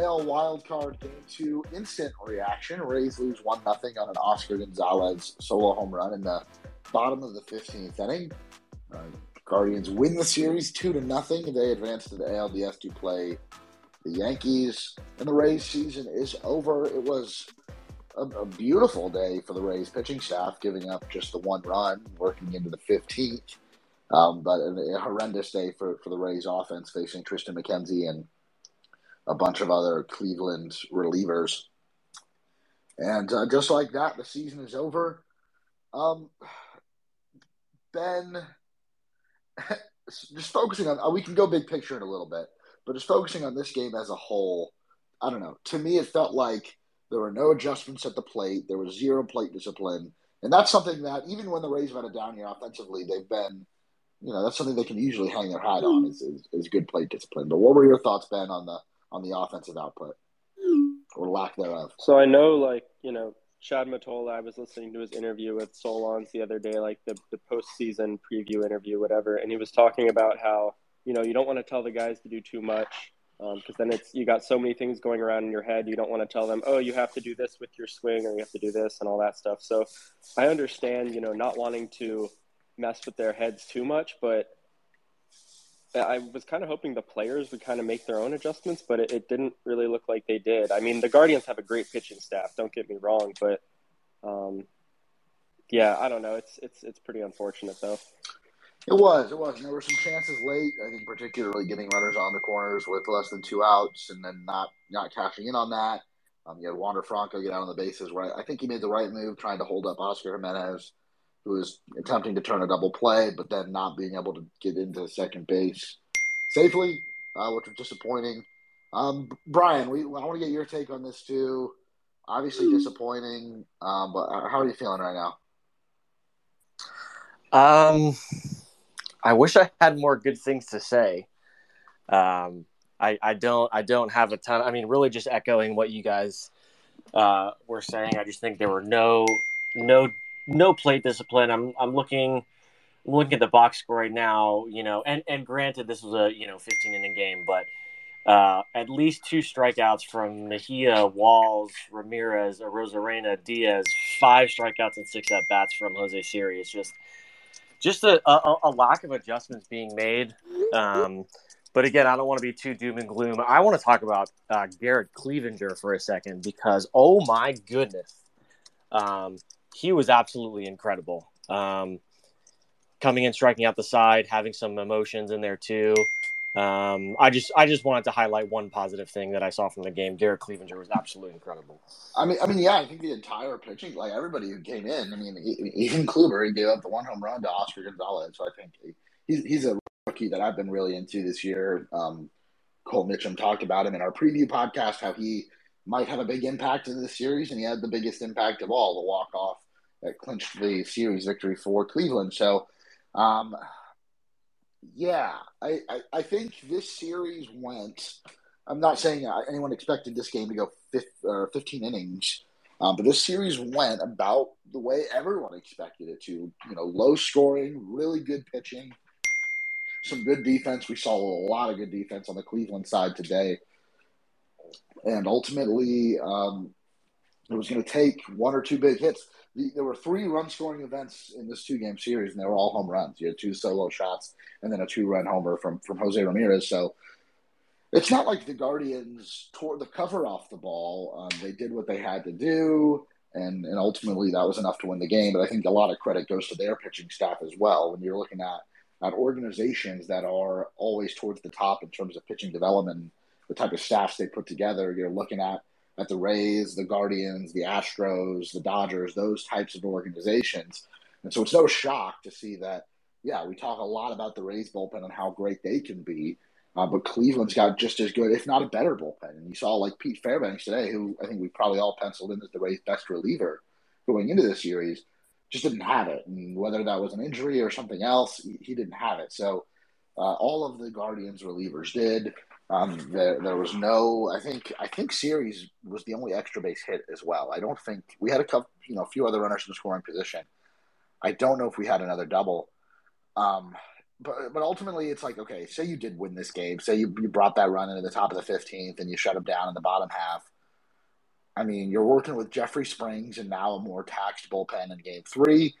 AL wildcard game two instant reaction. Rays lose 1 0 on an Oscar Gonzalez solo home run in the bottom of the 15th inning. Uh, Guardians win the series 2 to nothing. They advance to the ALDS to play the Yankees. And the Rays season is over. It was a, a beautiful day for the Rays pitching staff, giving up just the one run, working into the 15th. Um, but a, a horrendous day for, for the Rays offense facing Triston McKenzie and a bunch of other Cleveland relievers. And uh, just like that, the season is over. Um, ben, just focusing on, uh, we can go big picture in a little bit, but just focusing on this game as a whole, I don't know. To me, it felt like there were no adjustments at the plate. There was zero plate discipline. And that's something that, even when the Rays have had a down year offensively, they've been, you know, that's something they can usually hang their hat on is, is, is good plate discipline. But what were your thoughts, Ben, on the on the offensive output or lack thereof? So I know, like, you know, Chad Mottola. I was listening to his interview with Solons the other day, like the, the postseason preview interview, whatever. And he was talking about how, you know, you don't want to tell the guys to do too much because um, then it's you got so many things going around in your head. You don't want to tell them, oh, you have to do this with your swing or you have to do this and all that stuff. So I understand, you know, not wanting to mess with their heads too much, but I was kind of hoping the players would kind of make their own adjustments, but it, it, didn't really look like they did. I mean, the Guardians have a great pitching staff. Don't get me wrong, but um, yeah, I don't know. It's it's it's pretty unfortunate though. It was. It was. And there were some chances late. I think particularly getting runners on the corners with less than two outs, and then not not cashing in on that. Um, you had Wander Franco get out on the bases. Right. I think he made the right move, trying to hold up Oscar Jimenez who was attempting to turn a double play, but then not being able to get into second base safely, uh, which was disappointing. Um, Brian, we, I want to get your take on this too. Obviously disappointing, um, but how are you feeling right now? Um, I wish I had more good things to say. Um, I, I don't I don't have a ton. I mean, really, just echoing what you guys uh, were saying. I just think there were no no no plate discipline. I'm I'm looking I'm looking at the box score right now, you know, and and granted this was a you know 15 inning game, but uh, at least two strikeouts from Mejia, Walls, Ramirez, Arozarena, Diaz, five strikeouts and six at bats from Jose Siri. It's just just a, a, a lack of adjustments being made. Um, but again, I don't want to be too doom and gloom. I want to talk about uh, Garrett Cleavinger for a second because oh my goodness. Um, he was absolutely incredible. Um, coming in, striking out the side, having some emotions in there too. Um, I just I just wanted to highlight one positive thing that I saw from the game. Derek Cleavinger was absolutely incredible. I mean, I mean, yeah, I think the entire pitching, like everybody who came in, I mean, even Kluber, he gave up the one home run to Oscar Gonzalez. So I think he's he's a rookie that I've been really into this year. Um, Cole Mitchum talked about him in our preview podcast how he might have a big impact in this series, and he had the biggest impact of all, the walk off that clinched the series victory for Cleveland. So, um, yeah, I, I, I, think this series went. I'm not saying anyone expected this game to go uh, 15 innings, um, but this series went about the way everyone expected it to. You know, low scoring, really good pitching, some good defense. We saw a lot of good defense on the Cleveland side today. And ultimately, um, it was going to take one or two big hits the, there were three run scoring events in this two game series, and they were all home runs. You had two solo shots and then a two run homer from from Jose Ramirez. So it's not like the Guardians tore the cover off the ball. Um, they did what they had to do, and and ultimately that was enough to win the game. But I think a lot of credit goes to their pitching staff as well. When you're looking at at organizations that are always towards the top in terms of pitching development, the type of staffs they put together, you're looking at at the Rays, the Guardians, the Astros, the Dodgers, those types of organizations. And so it's no shock to see that, yeah, we talk a lot about the Rays bullpen and how great they can be. Uh, but Cleveland's got just as good, if not a better bullpen. And you saw like Pete Fairbanks today, who I think we probably all penciled in as the Rays' best reliever going into this series, just didn't have it. And whether that was an injury or something else, he, he didn't have it. So uh, all of the Guardians relievers did. Um, there, there was no. I think I think Siri was the only extra base hit as well. I don't think we had a couple, you know, a few other runners in scoring position. I don't know if we had another double. Um, but but ultimately, it's like okay, say you did win this game, say you you brought that run into the top of the fifteenth, and you shut them down in the bottom half. I mean, you're working with Jeffrey Springs and now a more taxed bullpen in game three.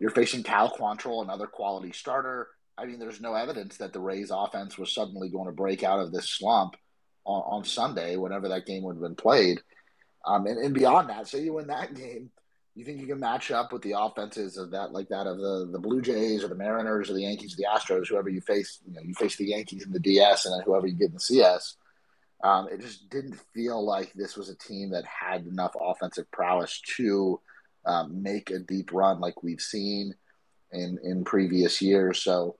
You're facing Cal Quantrill, another quality starter. I mean, there's no evidence that the Rays offense was suddenly going to break out of this slump on, on Sunday, whenever that game would have been played. Um, and, and beyond that, say you win that game, you think you can match up with the offenses of that, like that of the, the Blue Jays or the Mariners or the Yankees, or the Astros, whoever you face. You know, you face the Yankees in the DS, and then whoever you get in the CS. Um, it just didn't feel like this was a team that had enough offensive prowess to um, make a deep run like we've seen in in previous years. So,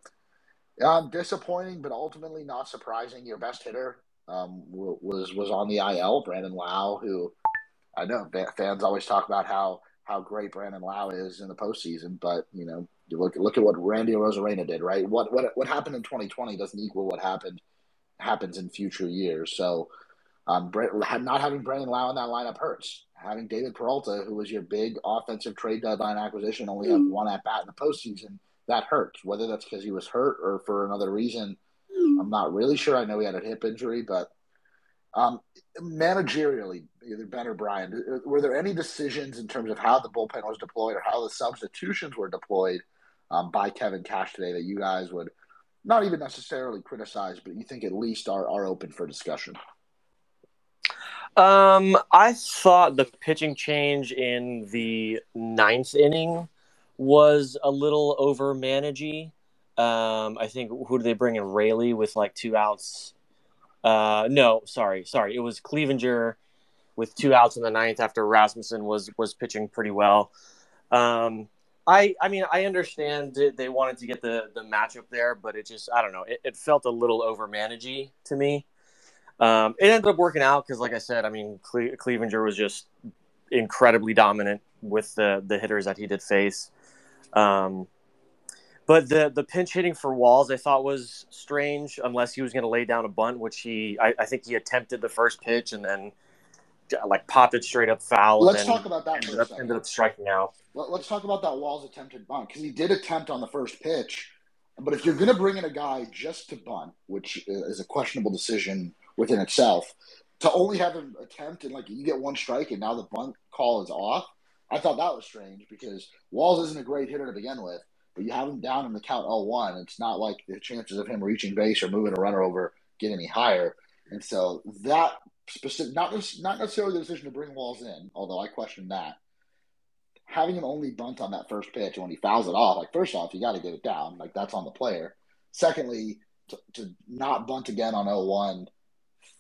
um, disappointing, but ultimately not surprising. Your best hitter um, was was on the IL, Brandon Lowe, who I know fans always talk about how how great Brandon Lowe is in the postseason, but you know, you look look at what Randy Arozarena did, right? What what what happened in 2020 doesn't equal what happened happens in future years. So, um, not having Brandon Lowe in that lineup hurts. Having David Peralta, who was your big offensive trade deadline acquisition, only have one at bat in the postseason, that hurts. Whether that's because he was hurt or for another reason, I'm not really sure. I know he had a hip injury, but um, managerially, either Ben or Brian, were there any decisions in terms of how the bullpen was deployed or how the substitutions were deployed um, by Kevin Cash today that you guys would not even necessarily criticize, but you think at least are, are open for discussion? Um, I thought the pitching change in the ninth inning was a little over managey. Um, I think who did they bring in? Raley with like two outs uh, no, sorry, sorry. It was Cleavinger with two outs in the ninth after Rasmussen was was pitching pretty well. Um, I I mean I understand they wanted to get the the matchup there, but it just I don't know. It, it felt a little over managey to me. Um, it ended up working out because, like I said, I mean Cle- Cleavinger was just incredibly dominant with the the hitters that he did face. Um, but the the pinch hitting for Walls, I thought was strange, unless he was going to lay down a bunt, which he I, I, think he attempted the first pitch and then like popped it straight up foul. Let's talk about that. Ended up, ended up striking out. Let, us talk about that Walls attempted bunt because he did attempt on the first pitch. But if you're going to bring in a guy just to bunt, which is a questionable decision within itself, to only have him attempt and like you get one strike and now the bunt call is off, I thought that was strange because Walls isn't a great hitter to begin with but you have him down in the count 0-1. It's not like the chances of him reaching base or moving a runner over get any higher. And so that specific, not not necessarily the decision to bring Walls in, although I question that. Having him only bunt on that first pitch when he fouls it off, like first off, you got to get it down. Like that's on the player. Secondly, to, to not bunt again on 0-1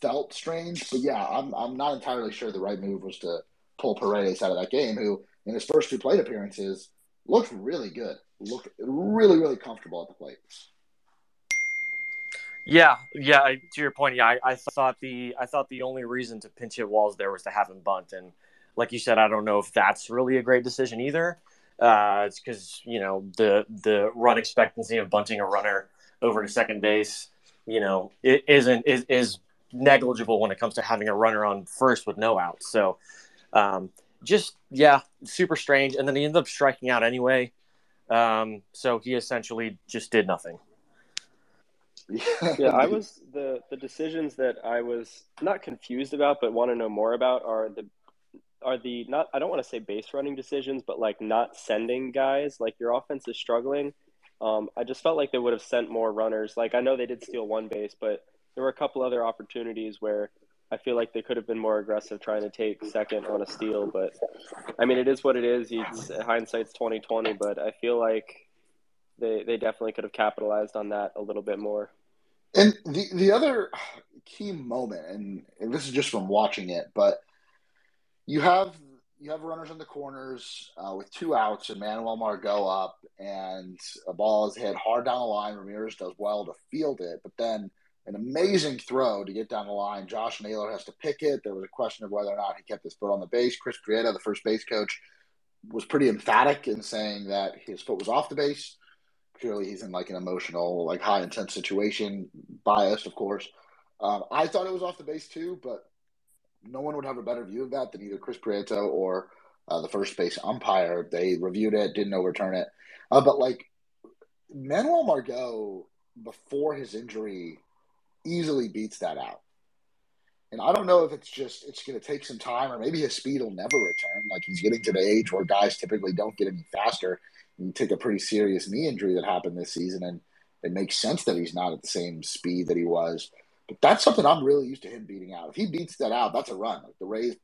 felt strange. But yeah, I'm I'm not entirely sure the right move was to pull Paredes out of that game, who in his first two plate appearances looked really good looked really, really comfortable at the plate. Yeah, yeah. To your point, yeah, I, I, thought the I thought the only reason to pinch hit walls there was to have him bunt, and like you said, I don't know if that's really a great decision either. Uh, it's because you know the the run expectancy of bunting a runner over to second base, you know, it isn't is is negligible when it comes to having a runner on first with no outs. So, um, just yeah, super strange. And then he ended up striking out anyway. Um, so he essentially just did nothing. yeah, I was the the decisions that I was not confused about, but want to know more about are the are the not I don't want to say base running decisions, but like not sending guys. Like your offense is struggling. Um, I just felt like they would have sent more runners. Like I know they did steal one base, but there were a couple other opportunities where I feel like they could have been more aggressive trying to take second on a steal, but I mean, it is what it is. It's, hindsight's twenty twenty, but I feel like they they definitely could have capitalized on that a little bit more. And the the other key moment, and, and this is just from watching it, but you have you have runners in the corners uh, with two outs and Manuel Margot up, and a ball is hit hard down the line. Ramirez does well to field it, but then an amazing throw to get down the line. Josh Naylor has to pick it. There was a question of whether or not he kept his foot on the base. Chris Prieto, the first base coach, was pretty emphatic in saying that his foot was off the base. Clearly, he's in like an emotional, like high intense situation, biased, of course. Um, I thought it was off the base too, but no one would have a better view of that than either Chris Prieto or uh, the first base umpire. They reviewed it, didn't overturn it. Uh, but like Manuel Margot before his injury easily beats that out. And I don't know if it's just it's going to take some time, or maybe his speed will never return. Like he's getting to the age where guys typically don't get any faster. And you take a pretty serious knee injury that happened this season, and it makes sense that he's not at the same speed that he was. But that's something I'm really used to him beating out. If he beats that out, that's a run. Like the Rays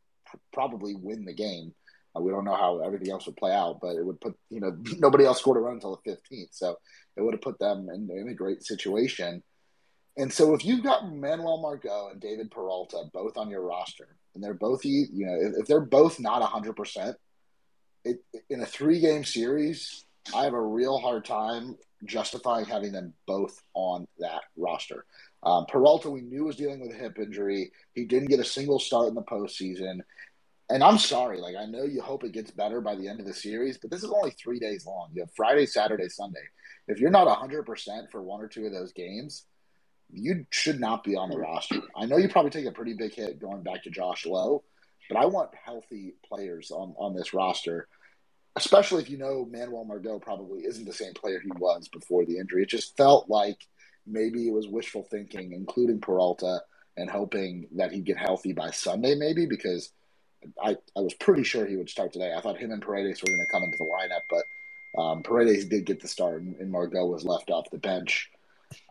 probably win the game. Uh, we don't know how everything else would play out, but it would put you know nobody else scored a run until the 15th, so it would have put them in, in a great situation. And so if you've got Manuel Margot and David Peralta both on your roster, and they're both, you know, if, if they're both not 100%, it, in a three game series, I have a real hard time justifying having them both on that roster. Um, Peralta, we knew was dealing with a hip injury. He didn't get a single start in the postseason. And I'm sorry, like I know you hope it gets better by the end of the series, but this is only three days long. You have Friday, Saturday, Sunday. If you're not 100% for one or two of those games, you should not be on the roster. I know you probably take a pretty big hit going back to Josh Lowe, but I want healthy players on, on this roster, especially if you know Manuel Margot probably isn't the same player he was before the injury. It just felt like maybe it was wishful thinking, including Peralta, and hoping that he'd get healthy by Sunday, maybe, because I, I was pretty sure he would start today. I thought him and Paredes were going to come into the lineup, but um, Paredes did get the start, and, and Margot was left off the bench.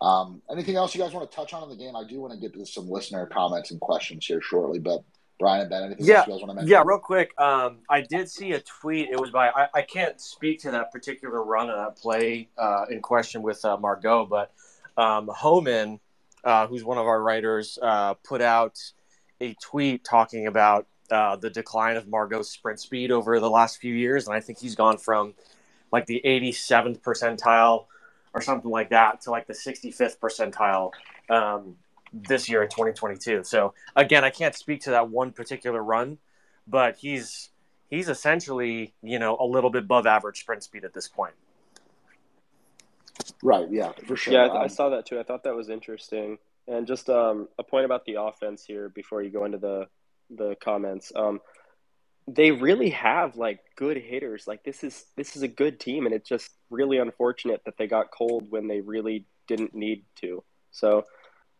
Um, anything else you guys want to touch on in the game? I do want to get to some listener comments and questions here shortly, but Brian and Ben, anything yeah, else you guys want to mention? Yeah, real quick. Um, I did see a tweet. It was by I, I can't speak to that particular run of that play uh, in question with uh, Margot, but um, Homan, uh, who's one of our writers, uh, put out a tweet talking about uh, the decline of Margot's sprint speed over the last few years, and I think he's gone from like the 87th percentile or something like that to like the 65th percentile um, this year in 2022. So again, I can't speak to that one particular run, but he's he's essentially you know a little bit above average sprint speed at this point. Right. Yeah. For sure. Yeah, I, th- I saw that too. I thought that was interesting. And just um, a point about the offense here before you go into the the comments. Um, they really have like good hitters. Like this is this is a good team, and it's just really unfortunate that they got cold when they really didn't need to. So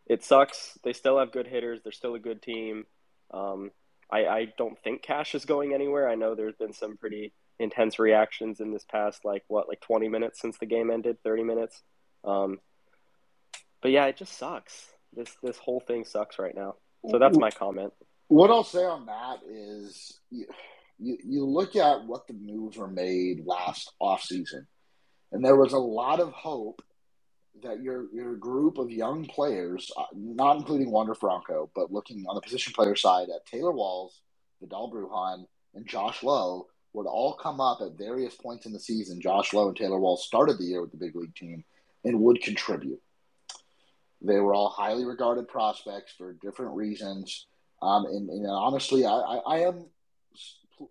it sucks. They still have good hitters. They're still a good team. Um, I, I don't think Cash is going anywhere. I know there's been some pretty intense reactions in this past like what like 20 minutes since the game ended, 30 minutes. Um, but yeah, it just sucks. This this whole thing sucks right now. So that's my comment. What I'll say on that is you, you, look at what the moves were made last offseason, and there was a lot of hope that your your group of young players, uh, not including Wander Franco, but looking on the position player side at Taylor Walls, Vidal Bruján, and Josh Lowe, would all come up at various points in the season. Josh Lowe and Taylor Walls started the year with the big league team and would contribute. They were all highly regarded prospects for different reasons. Um, and, and honestly, I, I, I, am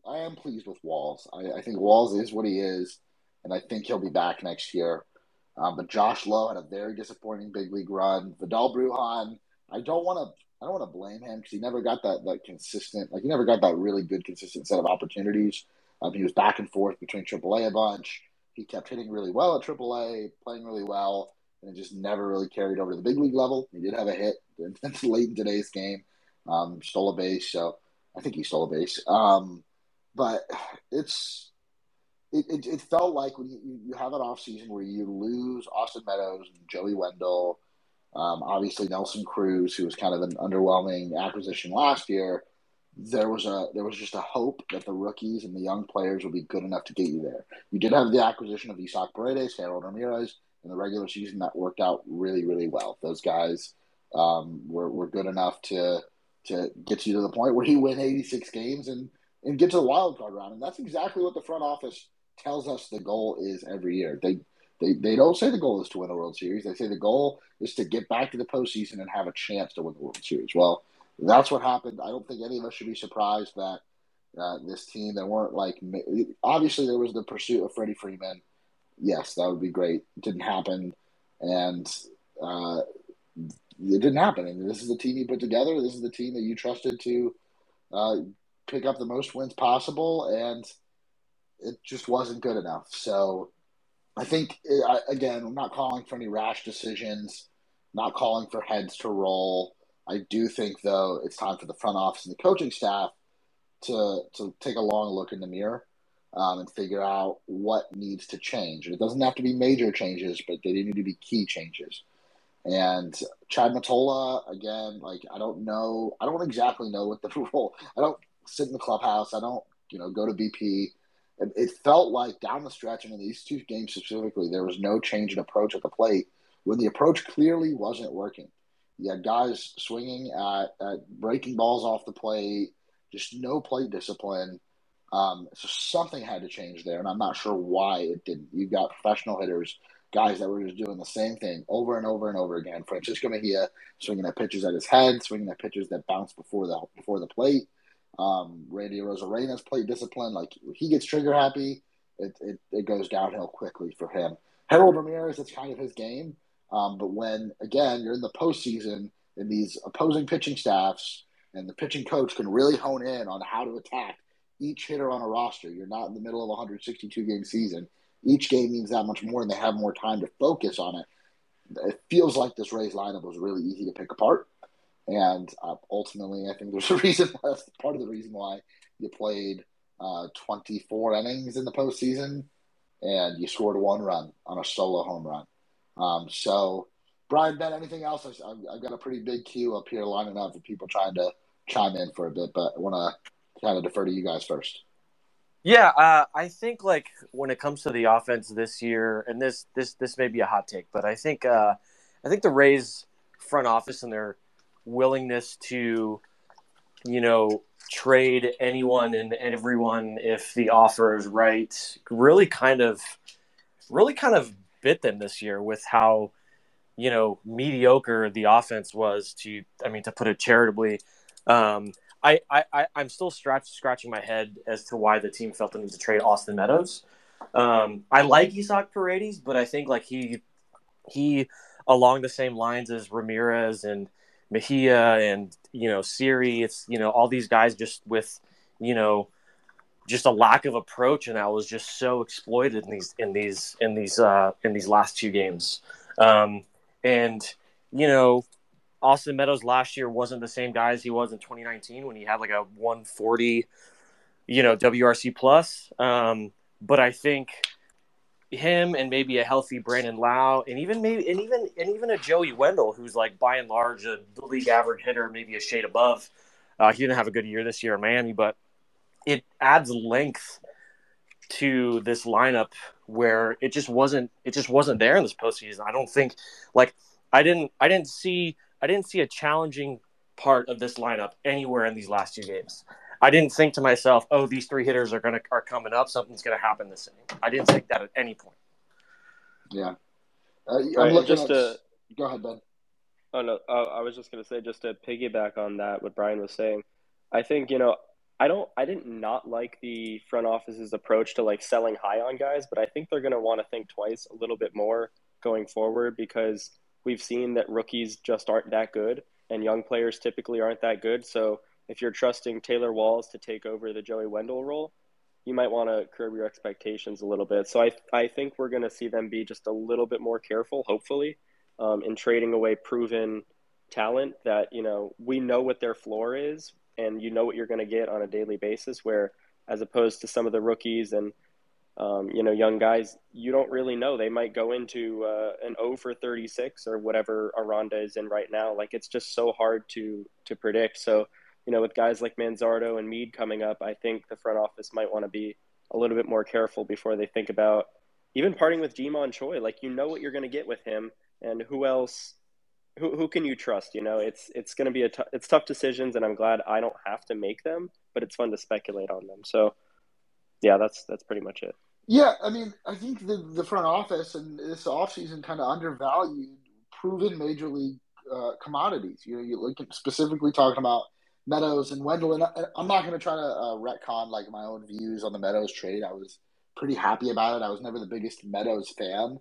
I am pleased with Walls. I, I, think Walls is what he is, and I think he'll be back next year. Um, but Josh Lowe had a very disappointing big league run. Vidal Bruján, I don't want to I don't want to blame him because he never got that that consistent like he never got that really good consistent set of opportunities. Um, he was back and forth between AAA a bunch. He kept hitting really well at AAA, playing really well, and it just never really carried over to the big league level. He did have a hit late in today's game um, stole a base. So I think he stole a base. Um, but it's it, it, it, felt like when you, you have an off season where you lose Austin Meadows and Joey Wendle, um, obviously Nelson Cruz, who was kind of an underwhelming acquisition last year. There was a there was just a hope that the rookies and the young players would be good enough to get you there. You did have the acquisition of Isaac Paredes, Harold Ramirez in the regular season that worked out really really well. Those guys um, were were good enough to to get you to the point where you win 86 games and, and get to the wild card round. And that's exactly what the front office tells us the goal is every year. They they, they don't say the goal is to win a World Series. They say the goal is to get back to the postseason and have a chance to win the World Series. Well, that's what happened. I don't think any of us should be surprised that uh, this team, there weren't like, obviously there was the pursuit of Freddie Freeman. Yes, that would be great. It didn't happen. And uh, it didn't happen. And this is the team you put together. This is the team that you trusted to uh, pick up the most wins possible, and it just wasn't good enough. So I think again, I'm not calling for any rash decisions, not calling for heads to roll. I do think though it's time for the front office and the coaching staff to to take a long look in the mirror um, and figure out what needs to change. And it doesn't have to be major changes, but they need to be key changes. And Chad Mottola, again, like I don't know, I don't exactly know what the role. I don't sit in the clubhouse. I don't, you know, go to BP. It, it felt like down the stretch, and in these two games specifically, there was no change in approach at the plate when the approach clearly wasn't working. You had guys swinging at, at breaking balls off the plate, just no plate discipline. Um, so something had to change there, and I'm not sure why it didn't. You've got professional hitters, guys that were just doing the same thing over and over and over again. Francisco Mejia swinging at pitches at his head, swinging at pitches that bounce before the before the plate. Um, Randy Arozarena's plate discipline, like he gets trigger happy, it, it, it goes downhill quickly for him. Harold Ramirez, it's kind of his game. Um, but when, again, you're in the postseason and these opposing pitching staffs and the pitching coach can really hone in on how to attack each hitter on a roster, you're not in the middle of a 162 game season. Each game means that much more and they have more time to focus on it. It feels like this Rays lineup was really easy to pick apart. And uh, ultimately, I think there's a reason. That's part of the reason why you played uh, 24 innings in the postseason and you scored one run on a solo home run. Um, so, Brian, Ben, anything else? I've, I've, got a pretty big queue up here lining up for people trying to chime in for a bit, but I want to kind of defer to you guys first. Yeah, uh, I think like when it comes to the offense this year, and this this this may be a hot take, but I think uh, I think the Rays front office and their willingness to, you know, trade anyone and everyone if the offer is right, really kind of, really kind of bit them this year with how you know mediocre the offense was to i mean to put it charitably um, I, I i'm still scratch, scratching my head as to why the team felt the need to trade austin meadows um, i like isaac paredes but i think like he he along the same lines as ramirez and mejia and you know siri it's you know all these guys just with you know just a lack of approach, and that was just so exploited in these in these in these uh, in these last two games. Um, and you know, Austin Meadows last year wasn't the same guy as he was in 2019 when he had like a 140, you know, WRC plus. Um, but I think him and maybe a healthy Brandon Lowe and even maybe and even and even a Joey Wendle, who's like by and large a league average hitter, maybe a shade above. Uh, he didn't have a good year this year in Miami, but it adds length to this lineup where it just wasn't it just wasn't there in this postseason. I don't think like I didn't I didn't see I didn't see a challenging part of this lineup anywhere in these last two games. I didn't think to myself, "Oh, these three hitters are gonna are coming up. Something's gonna happen this inning." I didn't think that at any point. Yeah, uh, I'm right, looking just at... to go ahead, Ben. Oh no, uh, I was just gonna say just to piggyback on that what Brian was saying. I think you know I don't I didn't not like the front office's approach to like selling high on guys, but I think they're going to want to think twice a little bit more going forward because we've seen that rookies just aren't that good and young players typically aren't that good. So if you're trusting Taylor Walls to take over the Joey Wendle role, you might want to curb your expectations a little bit. So I I think we're going to see them be just a little bit more careful, hopefully, um, in trading away proven talent that you know we know what their floor is and you know what you're going to get on a daily basis. Where as opposed to some of the rookies and um, you know young guys, you don't really know. They might go into uh, an O for 36 or whatever Aranda is in right now. Like it's just so hard to to predict. So you know with guys like Manzardo and Mead coming up, I think the front office might want to be a little bit more careful before they think about even parting with Ji-Man Choi. Like you know what you're going to get with him, and who else who who can you trust? You know, it's it's going to be a t- it's tough decisions, and I'm glad I don't have to make them, but it's fun to speculate on them. So, yeah, that's that's pretty much it. Yeah, I mean, I think the the front office and this offseason kind of undervalued proven major league uh, commodities. You know, you look specifically talking about Meadows and Wendle, and I, I'm not going to try to uh, retcon like my own views on the Meadows trade. I was pretty happy about it. I was never the biggest Meadows fan,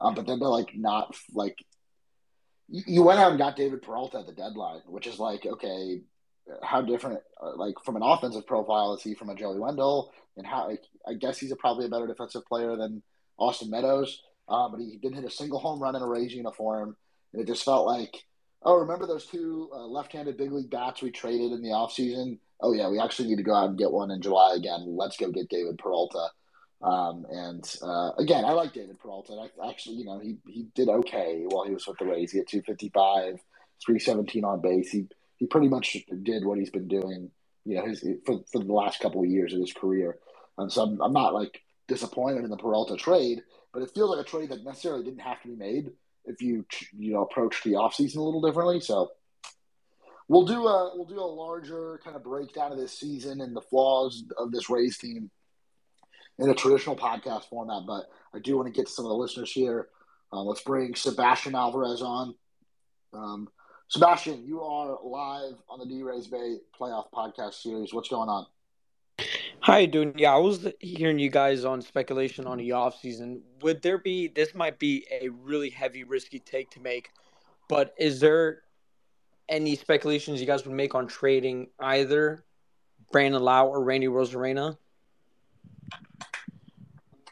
um, but then to like not like you went out and got David Peralta at the deadline, which is like, okay, how different, uh, like from an offensive profile, is he from a Joey Wendle? And how, like, I guess he's a, probably a better defensive player than Austin Meadows, uh, but he didn't hit a single home run in a Rays uniform. And it just felt like, oh, remember those two uh, left-handed big league bats we traded in the offseason? Oh yeah, we actually need to go out and get one in July again. Let's go get David Peralta. Um, and uh, again, I like David Peralta. I actually, you know, he he did okay while he was with the Rays. He had 255, 317 on base. He he pretty much did what he's been doing, you know, his for, for the last couple of years of his career. And so I'm, I'm not like disappointed in the Peralta trade, but it feels like a trade that necessarily didn't have to be made if you you know approach the offseason a little differently. So we'll do a we'll do a larger kind of breakdown of this season and the flaws of this Rays team in a traditional podcast format. But I do want to get to some of the listeners here. Uh, let's bring Sebastian Alvarez on. Um, Sebastian, you are live on the D Rays Bay playoff podcast series. What's going on? Hi, doing? Yeah, I was hearing you guys on speculation on the off season. Would there be? This might be a really heavy, risky take to make, but is there any speculations you guys would make on trading either Brandon Lowe or Randy Arozarena?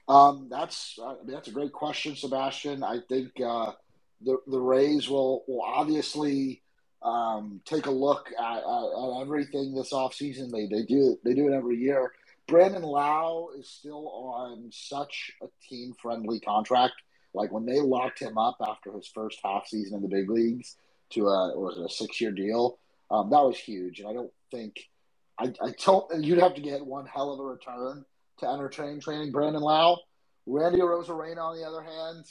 Um, that's I mean, that's a great question, Sebastian. I think uh, the the Rays will will obviously um, take a look at, at, at everything this offseason. They they do they do it every year. Brandon Lowe is still on such a team friendly contract. Like when they locked him up after his first half season in the big leagues to a was it a six year deal, um, that was huge. And I don't think I I don't you'd have to get one hell of a return to entertain training Brandon Lowe. Randy Arozarena, on the other hand,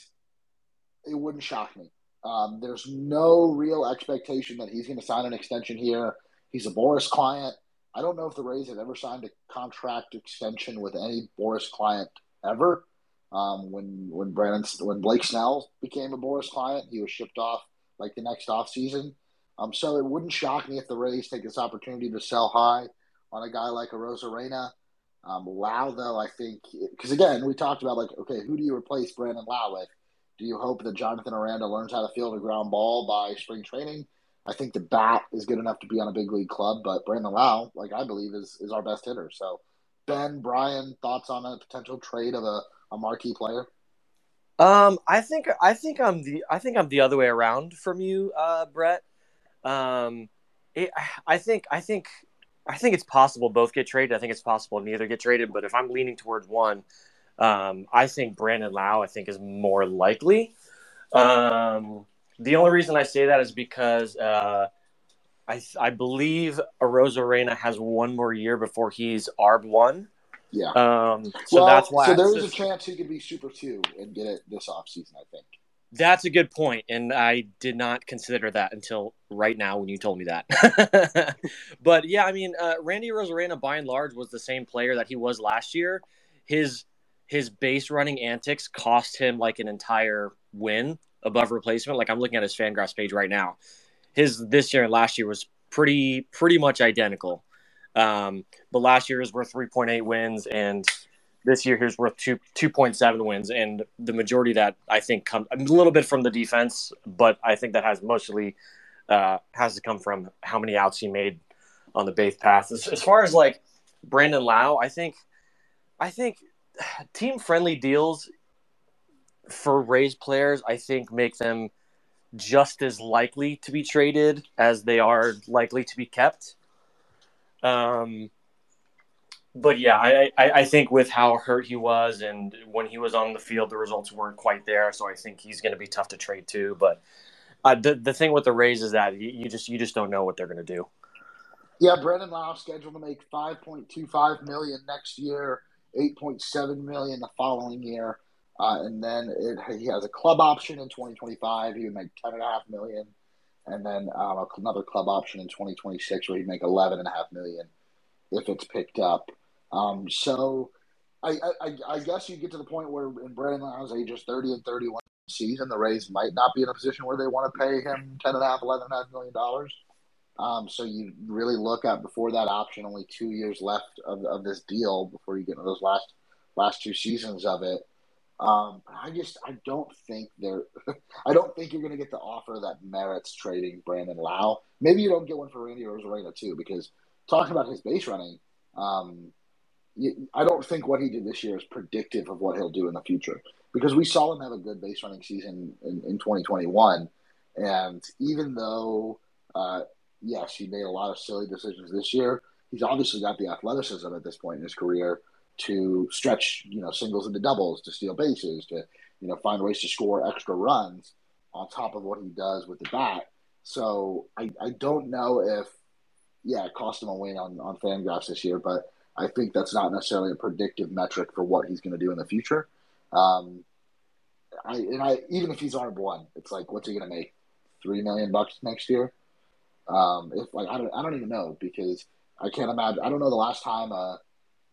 it wouldn't shock me. Um, there's no real expectation that he's going to sign an extension here. He's a Boras client. I don't know if the Rays have ever signed a contract extension with any Boras client ever. Um, when when Brandon when Blake Snell became a Boras client, he was shipped off like the next off season. Um, so it wouldn't shock me if the Rays take this opportunity to sell high on a guy like Arozarena. Um, Lowe, though, I think because again we talked about like okay, who do you replace Brandon Lowe with? Do you hope that Jonathan Aranda learns how to field a ground ball by spring training? I think the bat is good enough to be on a big league club, but Brandon Lowe, like I believe, is is our best hitter. So, Ben, Brian, thoughts on a potential trade of a, a marquee player? Um, I think I think I'm the I think I'm the other way around from you, uh, Brett. Um, it, I think I think I think it's possible both get traded. I think it's possible neither get traded. But if I'm leaning towards one, um, I think Brandon Lowe, I think, is more likely. Um, the only reason I say that is because uh, I, I believe Arozarena has one more year before he's ARB one. Yeah. Um, so well, that's why. So there is a chance he could be Super Two and get it this offseason, I think. That's a good point, and I did not consider that until right now when you told me that. but yeah, I mean, uh, Randy Arozarena, by and large, was the same player that he was last year. His his base running antics cost him like an entire win above replacement. Like I'm looking at his Fangraphs page right now. His this year and last year was pretty pretty much identical. Um, but last year is worth 3.8 wins, and this year here's worth two 2.7 wins, and the majority that I think come a little bit from the defense, but I think that has mostly uh, has to come from how many outs he made on the base pass. As, as far as like Brandon Lowe, I think I think team friendly deals for Rays players, I think, make them just as likely to be traded as they are likely to be kept. Um, but yeah, I, I, I, think with how hurt he was and when he was on the field, the results weren't quite there. So I think he's going to be tough to trade too. But uh, the the thing with the Rays is that you, you just you just don't know what they're going to do. Yeah, Brandon Lowe scheduled to make five point two five million next year, eight point seven million the following year. Uh, and then it, he has a club option in 2025. He would make ten and a half million, and then um, another club option in 2026 where he'd make eleven and a half million if it's picked up. Um, so I, I, I, guess you get to the point where in Brandon Lowe's ages 30 and 31 season, the Rays might not be in a position where they want to pay him ten and a half, eleven and a half million dollars. Um, so you really look at before that option, only two years left of, of this deal before you get into those last last two seasons of it. Um, I just I don't think they're I don't think you're going to get the offer that merits trading Brandon Lowe. Maybe you don't get one for Randy Arozarena too, because talking about his base running, um, you, I don't think what he did this year is predictive of what he'll do in the future. because we saw him have a good base running season in, in 2021. And even though, uh, yes, he made a lot of silly decisions this year, he's obviously got the athleticism at this point in his career to stretch, you know, singles into doubles, to steal bases, to, you know, find ways to score extra runs on top of what he does with the bat. So I, I don't know if, yeah, it cost him a win on, on Fangraphs this year, but I think that's not necessarily a predictive metric for what he's going to do in the future. Um, I and I even if he's on one, it's like what's he going to make? Three million bucks next year. Um, if like I don't I don't even know because I can't imagine. I don't know the last time a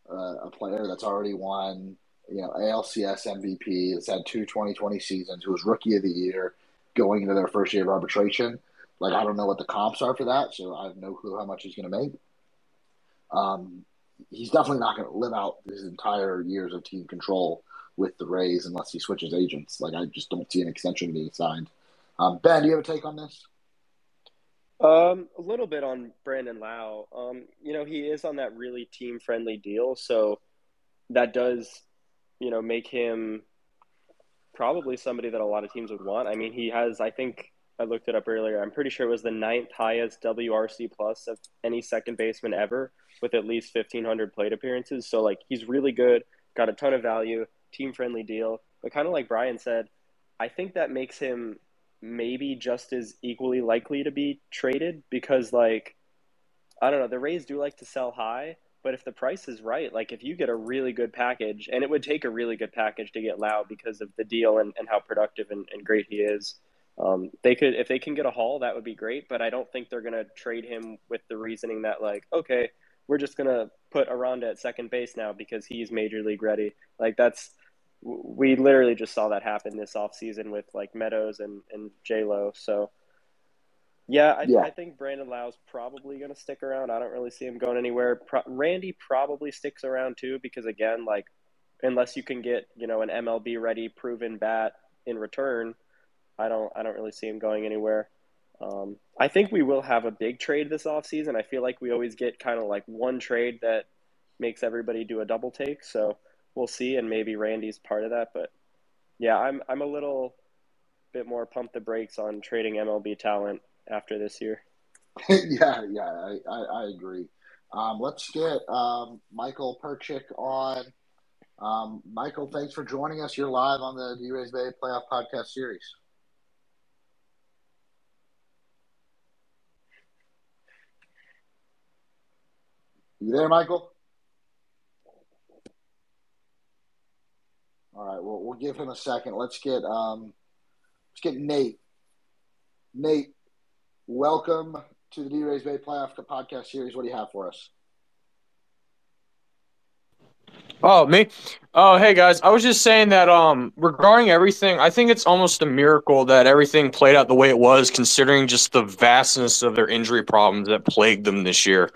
a, a player that's already won you know ALCS MVP that's had two 2020 seasons who was rookie of the year going into their first year of arbitration. Like I don't know what the comps are for that, so I have no clue how much he's going to make. Um, he's definitely not going to live out his entire years of team control with the Rays unless he switches agents. Like I just don't see an extension being signed. Um, ben, do you have a take on this? Um, a little bit on Brandon Lowe. Um, you know, he is on that really team friendly deal, so that does, you know, make him probably somebody that a lot of teams would want. I mean, he has, I think, I looked it up earlier. I'm pretty sure it was the ninth highest WRC plus of any second baseman ever, with at least 1,500 plate appearances. So like, he's really good, got a ton of value team friendly deal. But kind of like Brian said, I think that makes him maybe just as equally likely to be traded because like I don't know, the Rays do like to sell high, but if the price is right, like if you get a really good package, and it would take a really good package to get Lowe because of the deal and, and how productive and, and great he is. Um, they could if they can get a haul, that would be great, but I don't think they're gonna trade him with the reasoning that like, okay, we're just gonna put Aranda at second base now because he's major league ready. Like that's we literally just saw that happen this offseason with like Meadows and, and J Lo. So yeah I, yeah I, think Brandon Lowe's probably going to stick around. I don't really see him going anywhere. Pro- Randy probably sticks around too because again, like unless you can get you know an MLB ready proven bat in return, I don't I don't really see him going anywhere. Um, I think we will have a big trade this offseason. I feel like we always get kind of like one trade that makes everybody do a double take. So we'll see, and maybe Randy's part of that. But yeah, I'm I'm a little bit more pump the brakes on trading MLB talent after this year. yeah, yeah, I, I, I agree. Um, let's get um, Michael Perchik on. Um, Michael, thanks for joining us. You're live on the D Rays Bay Playoff Podcast Series. You there, Michael? All right, well, we'll give him a second. Let's get um, let's get Nate. Nate, welcome to the D Rays Bay Playoff Podcast Series. What do you have for us? Oh, me? Oh, hey guys. I was just saying that um regarding everything, I think it's almost a miracle that everything played out the way it was considering just the vastness of their injury problems that plagued them this year.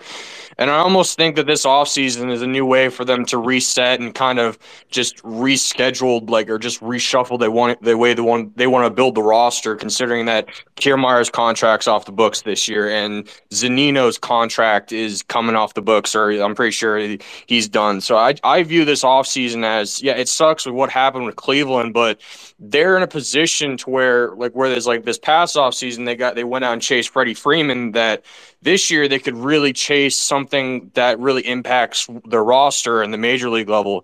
And I almost think that this offseason is a new way for them to reset and kind of just rescheduled like or just reshuffle they want the way they want they want to build the roster considering that Kiermaier's contract's off the books this year and Zunino's contract is coming off the books or I'm pretty sure he's done. So I I view this offseason as yeah, it sucks with what happened with Cleveland, but they're in a position to where like where there's like this past offseason they got they went out and chased Freddie Freeman that this year they could really chase something that really impacts the roster and the major league level,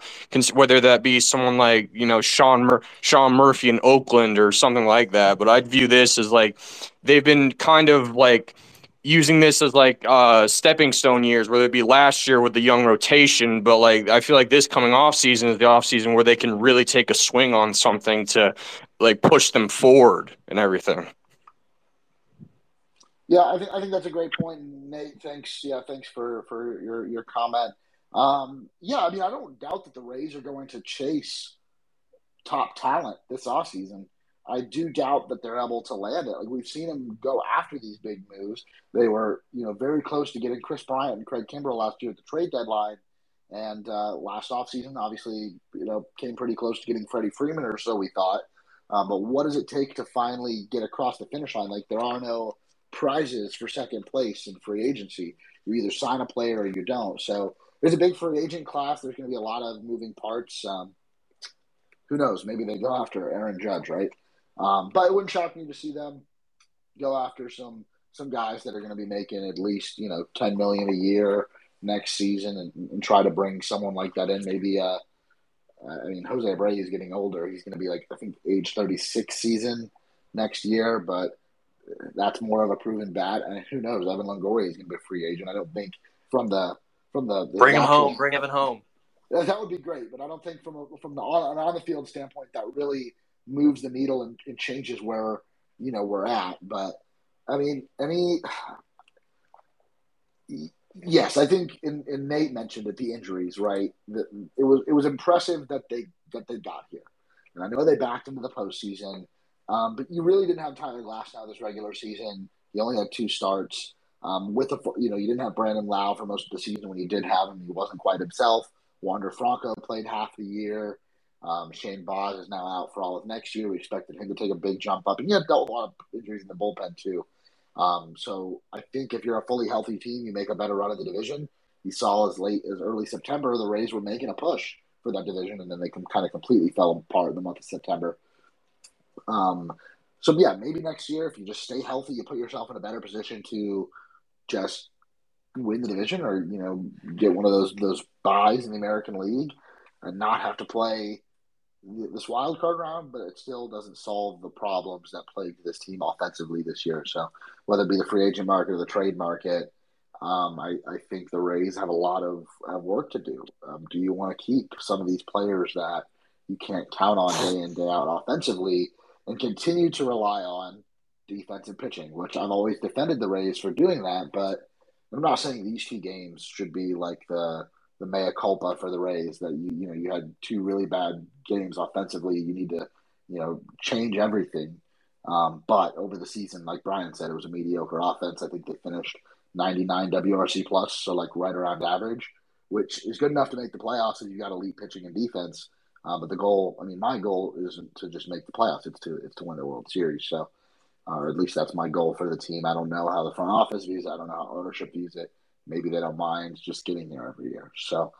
whether that be someone like you know Sean Mur- Sean Murphy in Oakland or something like that. But I'd view this as like they've been kind of like using this as like uh stepping stone years, whether it be last year with the young rotation, but like I feel like this coming off season is the off season where they can really take a swing on something to like push them forward and everything. Yeah, I think I think that's a great point, Nate. Thanks. Yeah, thanks for for your your comment. Um, yeah, I mean, I don't doubt that the Rays are going to chase top talent this offseason. I do doubt that they're able to land it. Like we've seen them go after these big moves. They were, you know, very close to getting Kris Bryant and Craig Kimbrel last year at the trade deadline. And uh, last offseason, obviously, you know, came pretty close to getting Freddie Freeman or so we thought. Um, but what does it take to finally get across the finish line? Like there are no prizes for second place in free agency. You either sign a player or you don't. So there's a big free agent class. There's going to be a lot of moving parts. Um, who knows? Maybe they go after Aaron Judge, right? Um, but it wouldn't shock me to see them go after some some guys that are going to be making at least you know ten million a year next season, and, and try to bring someone like that in. Maybe uh, I mean Jose Abreu is getting older; he's going to be like I think age thirty six season next year, but that's more of a proven bat. And who knows? Evan Longoria is going to be a free agent. I don't think from the from the, the bring him home, bring Evan home. That would be great, but I don't think from a, from the on, on the field standpoint that really moves the needle and, and changes where you know we're at. But I mean, any yes, I think and, Nate mentioned it, the injuries, right? The, it was it was impressive that they that they got here, and I know they backed into the postseason, um, but you really didn't have Tyler Glasnow this regular season. He only had two starts. Um, with a, you know, you didn't have Brandon Lowe for most of the season. When you did have him, he wasn't quite himself. Wander Franco played half the year. Um, Shane Baz is now out for all of next year. We expected him to take a big jump up, and he had dealt with a lot of injuries in the bullpen too. Um, so I think if you're a fully healthy team, you make a better run of the division. You saw as late as early September, the Rays were making a push for that division, and then they kind of completely fell apart in the month of September. Um, so yeah, maybe next year, if you just stay healthy, you put yourself in a better position to just win the division, or you know, get one of those those byes in the American League, and not have to play this wild card round, but it still doesn't solve the problems that plagued this team offensively this year. So whether it be the free agent market or the trade market, um, I, I, think the Rays have a lot of, work to do. Um, do you want to keep some of these players that you can't count on day in day out offensively, and continue to rely on defensive pitching? Which I've always defended the Rays for doing that, but I'm not saying these two games should be like the the mea culpa for the Rays that you you know you had two really bad games offensively. You need to you know change everything. Um, but over the season, like Brian said, it was a mediocre offense. I think they finished 99 WRC plus, so like right around average, which is good enough to make the playoffs if you got elite pitching and defense. Uh, but the goal, I mean, my goal isn't to just make the playoffs; it's to it's to win the World Series. So, uh, or at least that's my goal for the team. I don't know how the front office views it. I don't know how ownership views it maybe they don't mind just getting there every year. So,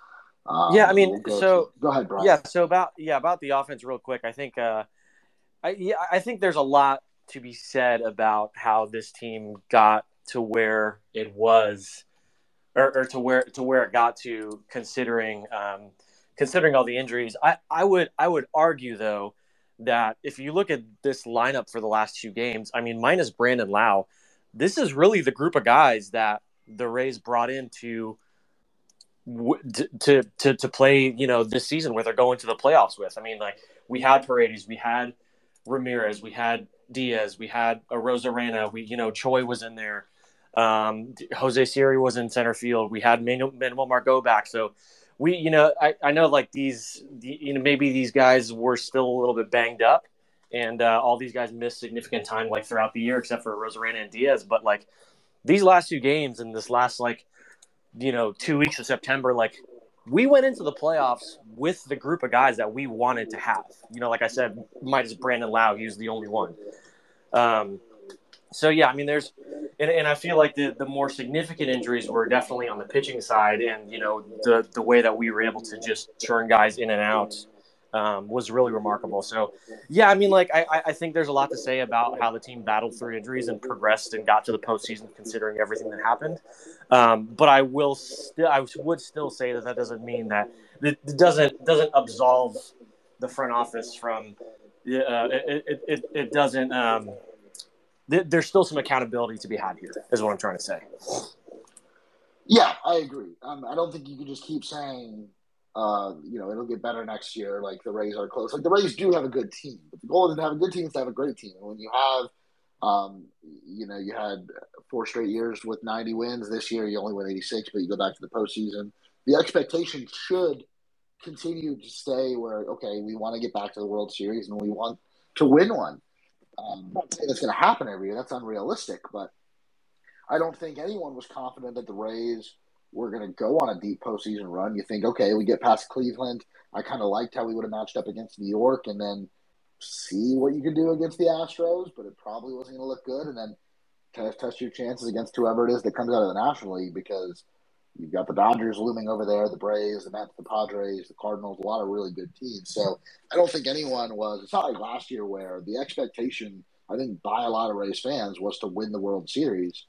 um, yeah, I mean, we'll go so to, go ahead, Brian. Yeah, so about yeah about the offense, real quick. I think, uh, I yeah, I think there's a lot to be said about how this team got to where it was, or, or to where to where it got to, considering um, considering all the injuries. I I would I would argue though that if you look at this lineup for the last two games, I mean, minus Brandon Lowe, this is really the group of guys that the Rays brought in to to to to play, you know, this season where they're going to the playoffs with. I mean, like we had Paredes, we had Ramirez, we had Diaz, we had a Arozarena, we you know Choi was in there, um, Jose Siri was in center field. We had Manuel, Manuel Margot back, so we you know I, I know like these the, you know maybe these guys were still a little bit banged up, and uh, all these guys missed significant time like throughout the year except for Arozarena and Diaz, but like these last two games and this last like you know two weeks of September, like we went into the playoffs with the group of guys that we wanted to have. You know, like I said, might as Brandon Lowe, he was the only one. Um, so yeah, I mean, there's, and, and I feel like the the more significant injuries were definitely on the pitching side, and you know the the way that we were able to just turn guys in and out um, was really remarkable. So, yeah, I mean, like I, I think there's a lot to say about how the team battled through injuries and progressed and got to the postseason, considering everything that happened. Um, but I will still, I would still say that that doesn't mean that it doesn't doesn't absolve the front office from. Uh, it, it, it, it doesn't. Um, th- there's still some accountability to be had here, is what I'm trying to say. Yeah, I agree. Um, I don't think you can just keep saying uh, you know, it'll get better next year. Like the Rays are close. Like the Rays do have a good team, but the goal is to have a good team is to have a great team. And when you have, um, you know, you had four straight years with 90 wins. This year, you only win 86, but you go back to the postseason. The expectation should continue to stay where okay, we want to get back to the World Series and we want to win one. Um, I'm not saying that's going to happen every year. That's unrealistic, but I don't think anyone was confident that the Rays we're going to go on a deep postseason run. You think, okay, we get past Cleveland. I kind of liked how we would have matched up against New York, and then see what you can do against the Astros. But it probably wasn't going to look good. And then test test your chances against whoever it is that comes out of the National League because You've got the Dodgers looming over there, the Braves, the Mets, the Padres, the Cardinals, a lot of really good teams. So I don't think anyone was. It's not like last year where the expectation, I think, by a lot of Rays fans was to win the World Series.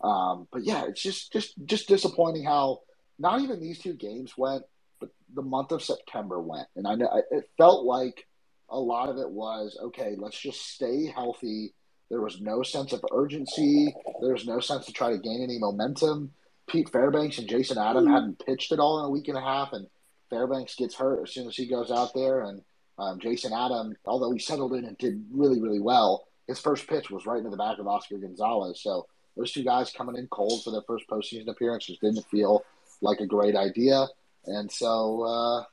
Um, but yeah, it's just just just disappointing how not even these two games went, but the month of September went, and I know it felt like a lot of it was okay. Let's just stay healthy. There was no sense of urgency. There was no sense to try to gain any momentum. Pete Fairbanks and Jason Adam mm-hmm. hadn't pitched at all in a week and a half, and Fairbanks gets hurt as soon as he goes out there. And um, Jason Adam, although he settled in and did really, really well, his first pitch was right into the back of Oscar Gonzalez. So those two guys coming in cold for their first postseason appearance just didn't feel like a great idea. And so, uh,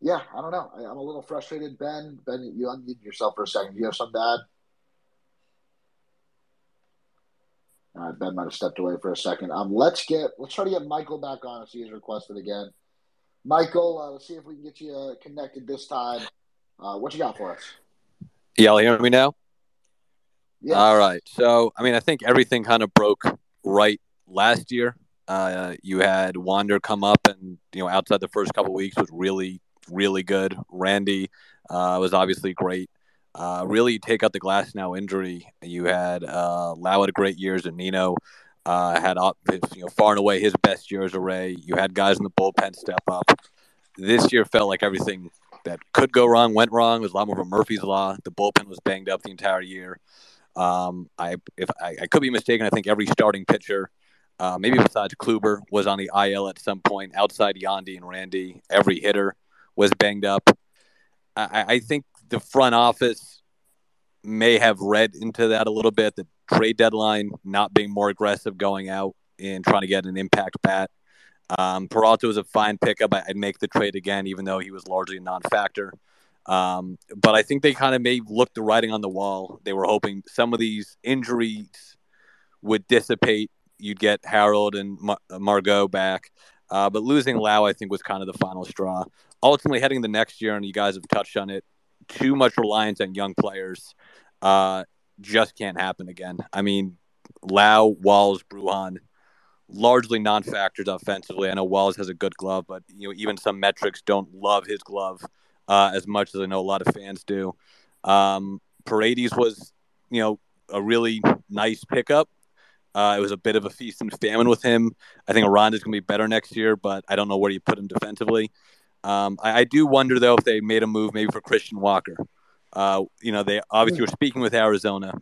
yeah, I don't know. I, am a little frustrated. Ben, Ben, you unmute yourself for a second. Do you have some bad? Ben might have stepped away for a second. Um, let's get let's try to get Michael back on if he's requested again. Michael, uh, let's see if we can get you uh, connected this time. Uh, what you got for us? Y'all hear me now? Yeah. All right. So, I mean, I think everything kind of broke right last year. Uh, you had Wander come up and, you know, outside the first couple weeks was really, really good. Randy uh, was obviously great. Uh, really take out the Glasnow injury. You had uh, Lowe had great years, and Nino uh, had you know far and away his best years. as a Ray. You had guys in the bullpen step up. This year felt like everything that could go wrong went wrong. It was a lot more of a Murphy's law. The bullpen was banged up the entire year. Um, I if I, I, could be mistaken, I think every starting pitcher, uh, maybe besides Kluber, was on the IL at some point. Outside Yandy and Randy, every hitter was banged up. I, I think the front office may have read into that a little bit. The trade deadline not being more aggressive going out and trying to get an impact bat. Um, Peralta was a fine pickup. I'd make the trade again, even though he was largely a non-factor. Um, but I think they kind of may look the writing on the wall. They were hoping some of these injuries would dissipate. You'd get Harold and Mar- Margot back. Uh, but losing Lowe, I think, was kind of the final straw. Ultimately, heading the next year, and you guys have touched on it, too much reliance on young players uh, just can't happen again. I mean, Lowe, Walls, Brujan, largely non-factors offensively. I know Walls has a good glove, but you know even some metrics don't love his glove uh, as much as I know a lot of fans do. Um, Paredes was you know a really nice pickup. Uh, it was a bit of a feast and famine with him. I think Aranda's going to be better next year, but I don't know where you put him defensively. Um, I, I, do wonder though if they made a move maybe for Christian Walker. Uh, you know, they obviously were speaking with Arizona,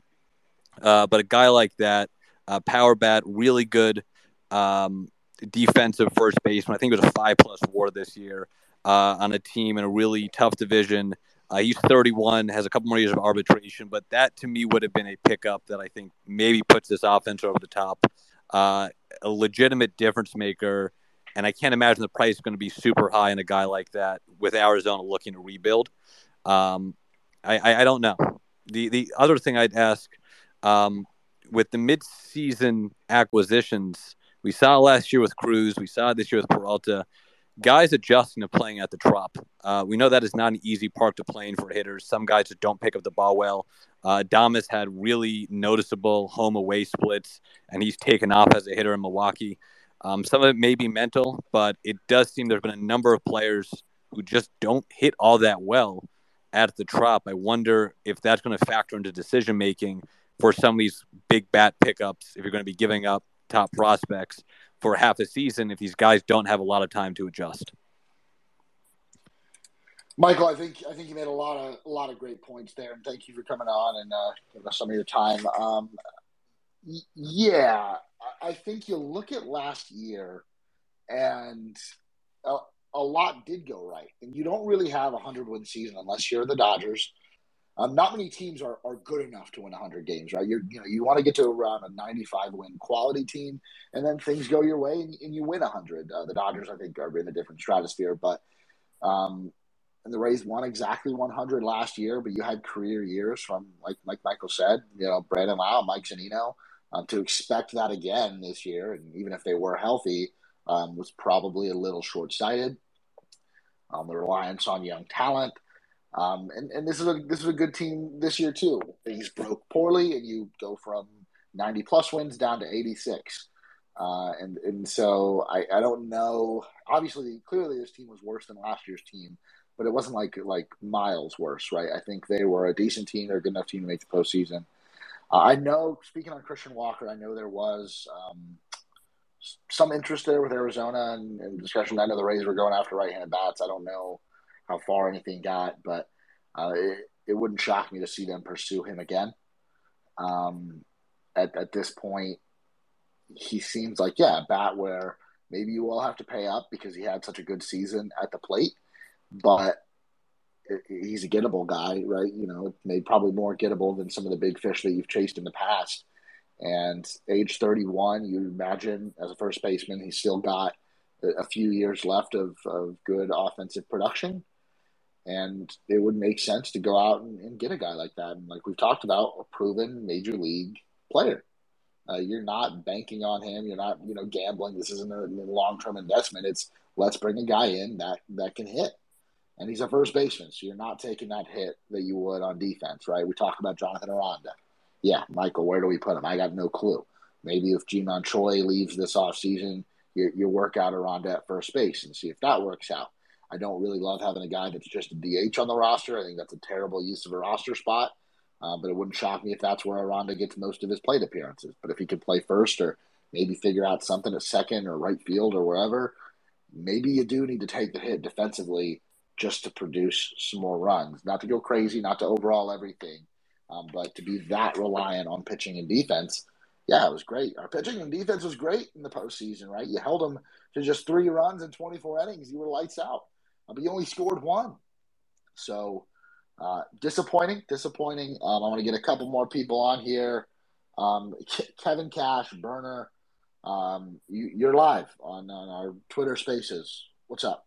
uh, but a guy like that, uh, power bat, really good um, defensive first baseman. I think it was a five plus WAR this year uh, on a team in a really tough division. Uh, he's 31, has a couple more years of arbitration, but that to me would have been a pickup that I think maybe puts this offense over the top. Uh, a legitimate difference maker and I can't imagine the price is going to be super high in a guy like that with Arizona looking to rebuild. Um, I, I, I, don't know. The the other thing I'd ask um, with the midseason acquisitions, we saw last year with Cruz, we saw this year with Peralta. Guys adjusting to playing at the trop. Uh, we know that is not an easy park to play in for hitters. Some guys just don't pick up the ball well. Uh, Adames had really noticeable home away splits, and he's taken off as a hitter in Milwaukee. Um, some of it may be mental, but it does seem there's been a number of players who just don't hit all that well at the trop. I wonder if that's going to factor into decision making for some of these big bat pickups. If you're going to be giving up top prospects for half a season, if these guys don't have a lot of time to adjust. Michael, I think I think you made a lot of a lot of great points there, and thank you for coming on and uh, giving us some of your time. Um, yeah, I think you look at last year, and a, a, lot did go right. And you don't really have a hundred win season unless you're the Dodgers. Um, not many teams are, are good enough to win 100 games, right? You're, you know, you want to get to around a 95 win quality team, and then things go your way and, and you win 100. Uh, the Dodgers, I think, are in a different stratosphere, but um, and the Rays won exactly 100 last year. But you had career years from, like like Michael said, you know, Brandon Lowe, Mike Zunino, um, to expect that again this year, and even if they were healthy, um, was probably a little short sighted. Um, the reliance on young talent. Um, and, and this is a this is a good team this year too. Things broke poorly, and you go from 90 plus wins down to 86. Uh, and and so I, I don't know. Obviously, clearly this team was worse than last year's team, but it wasn't like like miles worse, right? I think they were a decent team. They're a good enough team to make the postseason. Uh, I know. Speaking on Christian Walker, I know there was um, some interest there with Arizona and, and, discussion. I know the Rays were going after right-handed bats. I don't know how far anything got, but uh, it, it wouldn't shock me to see them pursue him again. Um, at at this point, he seems like yeah, bat where maybe you will have to pay up because he had such a good season at the plate, but he's a gettable guy, right? You know, maybe probably more gettable than some of the big fish that you've chased in the past. And age 31, you imagine as a first baseman, he's still got a few years left of, of good offensive production. And it would make sense to go out and, and get a guy like that. And like we've talked about, a proven major league player. Uh, you're not banking on him. You're not, you know, gambling. This isn't a, a long term investment. It's let's bring a guy in that that can hit and he's a first baseman, so you're not taking that hit that you would on defense, right? We talk about Jonathan Aranda. Yeah, Michael, where do we put him? I got no clue. Maybe if Ji-Man Choi leaves this offseason, you, you work out Aranda at first base and see if that works out. I don't really love having a guy that's just a DH on the roster. I think that's a terrible use of a roster spot. Uh, but it wouldn't shock me if that's where Aranda gets most of his plate appearances. But if he could play first or maybe figure out something at second or right field or wherever, maybe you do need to take the hit defensively just to produce some more runs. Not to go crazy, not to overall everything, um, but to be that reliant on pitching and defense. Yeah, it was great. Our pitching and defense was great in the postseason, right? You held them to just three runs in 24 innings. You were lights out, but you only scored one. So uh, disappointing, disappointing. Um, I want to get a couple more people on here. Um, Kevin Cash, Burner, um, you, are live on, on our Twitter Spaces. What's up?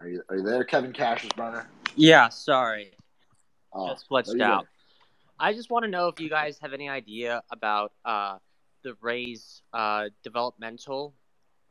Are you, are you there, Kevin Cash's burner? Yeah, sorry. Oh, Just glitched out. I just want to know if you guys have any idea about uh, the Rays' uh, developmental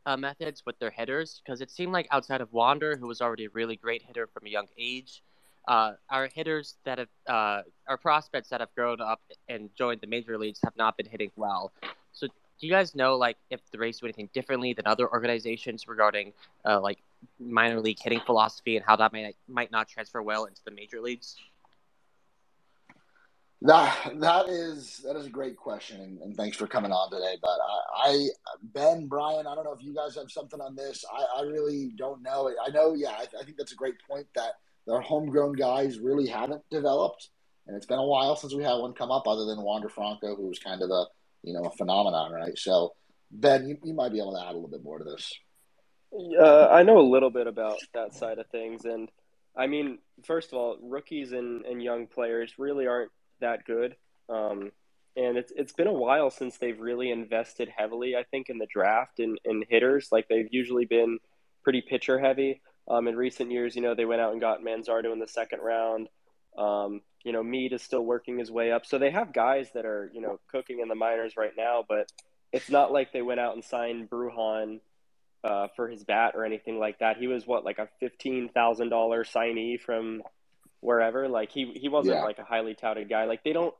uh, methods with their hitters, because it seemed like outside of Wander, who was already a really great hitter from a young age, uh, our hitters that have, uh, our prospects that have grown up and joined the major leagues have not been hitting well. So do you guys know like if the Rays do anything differently than other organizations regarding uh, like minor league hitting philosophy and how that might might not transfer well into the major leagues? That that is that is a great question, and, and thanks for coming on today. But I, I, Ben, Brian, I don't know if you guys have something on this. I, I really don't know. I know, yeah, I, I think that's a great point that their homegrown guys really haven't developed, and it's been a while since we had one come up, other than Wander Franco, who was kind of a you know a phenomenon, right? So, Ben, you, you might be able to add a little bit more to this. Uh, I know a little bit about that side of things, and I mean, first of all, rookies and, and young players really aren't that good. Um, and it's it's been a while since they've really invested heavily, I think, in the draft and in hitters. Like they've usually been pretty pitcher heavy. Um, in recent years, you know, they went out and got Manzardo in the second round. Um, you know, Mead is still working his way up. So they have guys that are, you know, cooking in the minors right now, but it's not like they went out and signed Brujan uh, for his bat or anything like that. He was what like a fifteen thousand dollar signee from wherever. Like he he wasn't yeah. like a highly touted guy. Like they don't.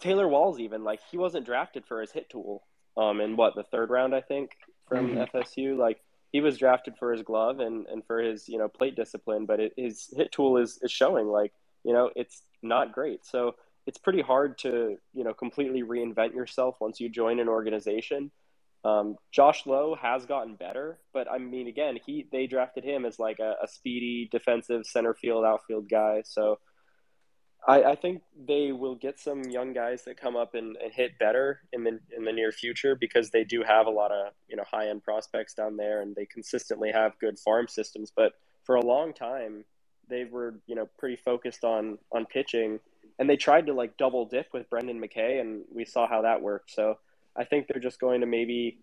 Taylor Walls even like he wasn't drafted for his hit tool. Um, in what the third round I think from mm-hmm. FSU. Like he was drafted for his glove and and for his you know plate discipline, but it, his hit tool is is showing like you know it's not great. So it's pretty hard to you know completely reinvent yourself once you join an organization. Um, Josh Lowe has gotten better, but I mean, again, he they drafted him as like a, a speedy defensive center field outfield guy. So I, I, think they will get some young guys that come up and, and, hit better in the in the near future because they do have a lot of you know high end prospects down there, and they consistently have good farm systems. But for a long time, they were you know pretty focused on on pitching, and they tried to like double dip with Brendan McKay, and we saw how that worked. So I think they're just going to maybe.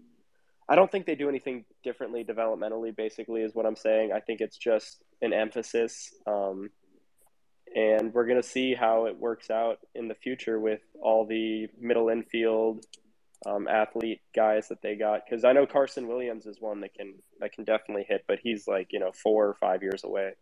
I don't think they do anything differently developmentally. Basically, is what I'm saying. I think it's just an emphasis, um, and we're going to see how it works out in the future with all the middle infield um, athlete guys that they got. Because I know Carson Williams is one that can that can definitely hit, but he's like you know four or five years away.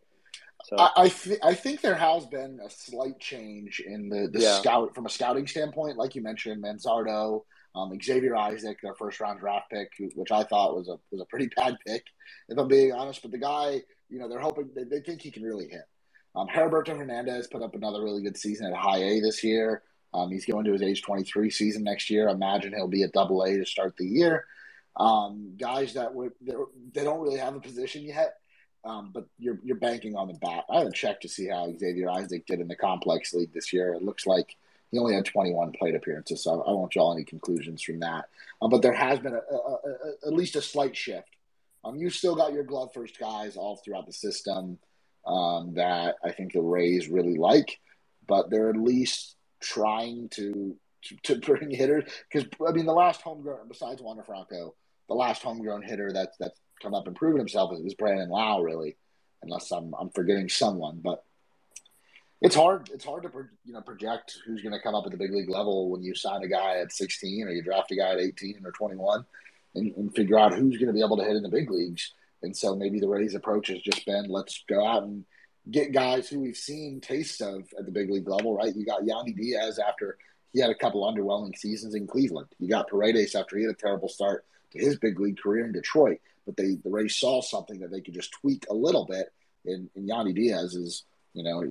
So I I, th- I think there has been a slight change in the, the Yeah. scout from a scouting standpoint, like you mentioned, Manzardo, um, Xavier Isaac, their first round draft pick, which I thought was a was a pretty bad pick, if I'm being honest. But the guy, you know, they're hoping they, they think he can really hit. Um, Heriberto Hernandez put up another really good season at high A this year. Um, he's going to his age 23 season next year. Imagine he'll be at double A to start the year. Um, guys that were they don't really have a position yet, um, but you're you're banking on the bat. I haven't checked to see how Xavier Isaac did in the complex league this year. It looks like he only had 21 plate appearances, so I won't draw any conclusions from that. Um, but there has been a, a, a, at least a slight shift. Um, you still got your glove first guys all throughout the system um, that I think the Rays really like, but they're at least trying to to, to bring hitters because I mean the last homegrown besides Wander Franco, the last homegrown hitter that's that's come up and proven himself is, is Brandon Lowe really, unless I'm I'm forgetting someone, but it's hard it's hard to you know project who's going to come up at the big league level when you sign a guy at 16 or you draft a guy at 18 or 21 and, and figure out who's going to be able to hit in the big leagues. And so maybe the Rays approach has just been let's go out and get guys who we've seen tastes of at the big league level, right? You got Yandy Diaz after he had a couple underwhelming seasons in Cleveland. You got Paredes after he had a terrible start to his big league career in Detroit. But they the Rays saw something that they could just tweak a little bit. And, and Yandy Diaz is, you know,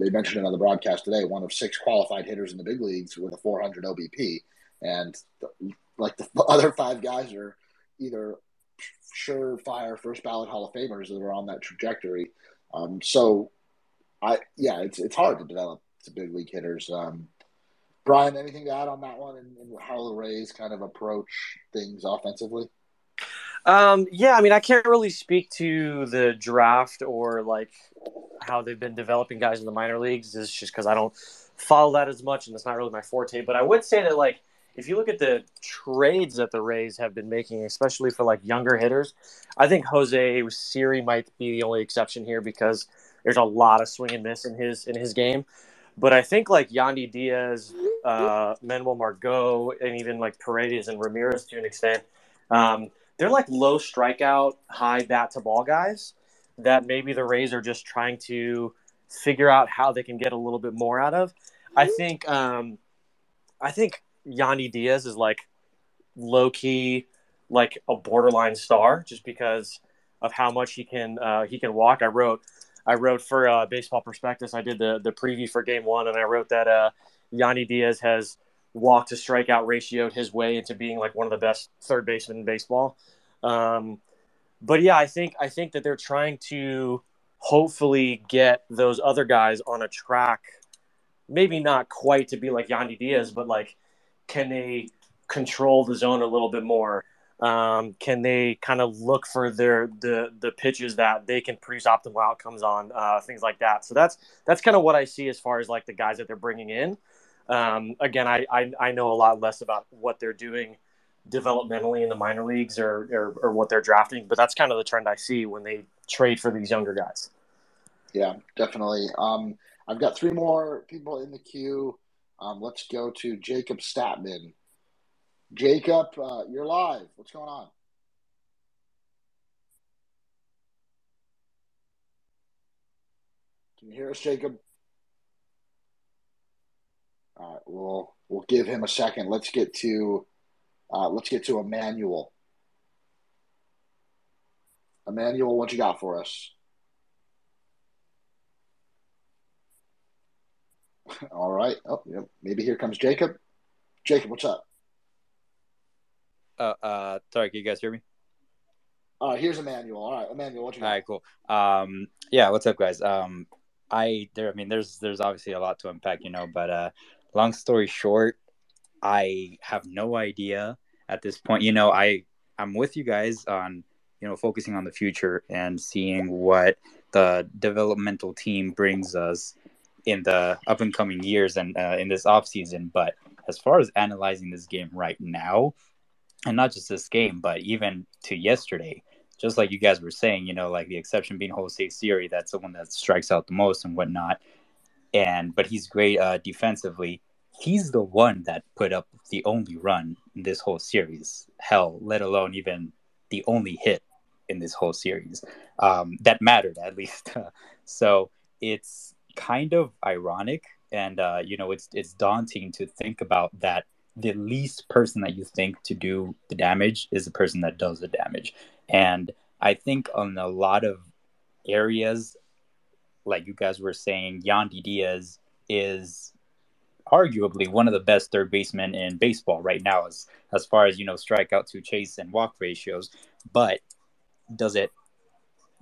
they mentioned it on the broadcast today, one of six qualified hitters in the big leagues with a 400 OBP. And the, like the other five guys are either surefire first ballot Hall of Famers that are on that trajectory. Um, so, I yeah, it's it's hard to develop to big league hitters. Um, Brian, anything to add on that one and, and how the Rays kind of approach things offensively? Um, yeah, I mean, I can't really speak to the draft or like how they've been developing guys in the minor leagues. It's just because I don't follow that as much, and it's not really my forte. But I would say that like if you look at the trades that the Rays have been making, especially for like younger hitters, I think Jose Siri might be the only exception here because there's a lot of swing and miss in his in his game. But I think like Yandy Diaz, uh, Manuel Margot, and even like Paredes and Ramirez to an extent, um, they're like low strikeout, high bat to ball guys that maybe the Rays are just trying to figure out how they can get a little bit more out of. I think um, I think Yandy Diaz is like low key, like a borderline star, just because of how much he can uh, he can walk. I wrote I wrote for uh, Baseball Prospectus. I did the the preview for Game One, and I wrote that uh, Yandy Diaz has walk to strikeout ratioed his way into being like one of the best third basemen in baseball. Um, but yeah, I think I think that they're trying to hopefully get those other guys on a track. Maybe not quite to be like Yandy Diaz, but like, can they control the zone a little bit more? Um, can they kind of look for their the the pitches that they can produce optimal outcomes on, uh, things like that. So that's that's kind of what I see as far as like the guys that they're bringing in. Um, again, I, I I know a lot less about what they're doing developmentally in the minor leagues or, or, or what they're drafting, but that's kind of the trend I see when they trade for these younger guys. Yeah, definitely. Um, I've got three more people in the queue. Um, let's go to Jacob Statman. Jacob, uh, you're live. What's going on? Can you hear us, Jacob? All right, we'll we'll give him a second. Let's get to uh, let's get to Emmanuel. Emmanuel, what you got for us? All right. Oh, yep. Maybe here comes Jacob. Jacob, what's up? Uh, uh, sorry, can you guys hear me? All right, here's Emmanuel. All right, Emmanuel, what you got? All right, cool. Um, yeah, what's up, guys? Um, I there, I mean, there's there's obviously a lot to unpack, you know, but uh, long story short, I have no idea at this point. You know, I I'm with you guys on you know focusing on the future and seeing what the developmental team brings us in the up and coming years and uh, in this off season. But as far as analyzing this game right now, and not just this game, but even to yesterday, just like you guys were saying, you know, like the exception being Jose Siri, that's the one that strikes out the most and whatnot. And but he's great uh, defensively. He's the one that put up the only run in this whole series. Hell, let alone even the only hit in this whole series um, that mattered at least. so it's kind of ironic, and uh, you know, it's it's daunting to think about that. The least person that you think to do the damage is the person that does the damage, and I think on a lot of areas, like you guys were saying, Yandy Diaz is arguably one of the best third basemen in baseball right now as as far as you know strikeout to chase and walk ratios. But does it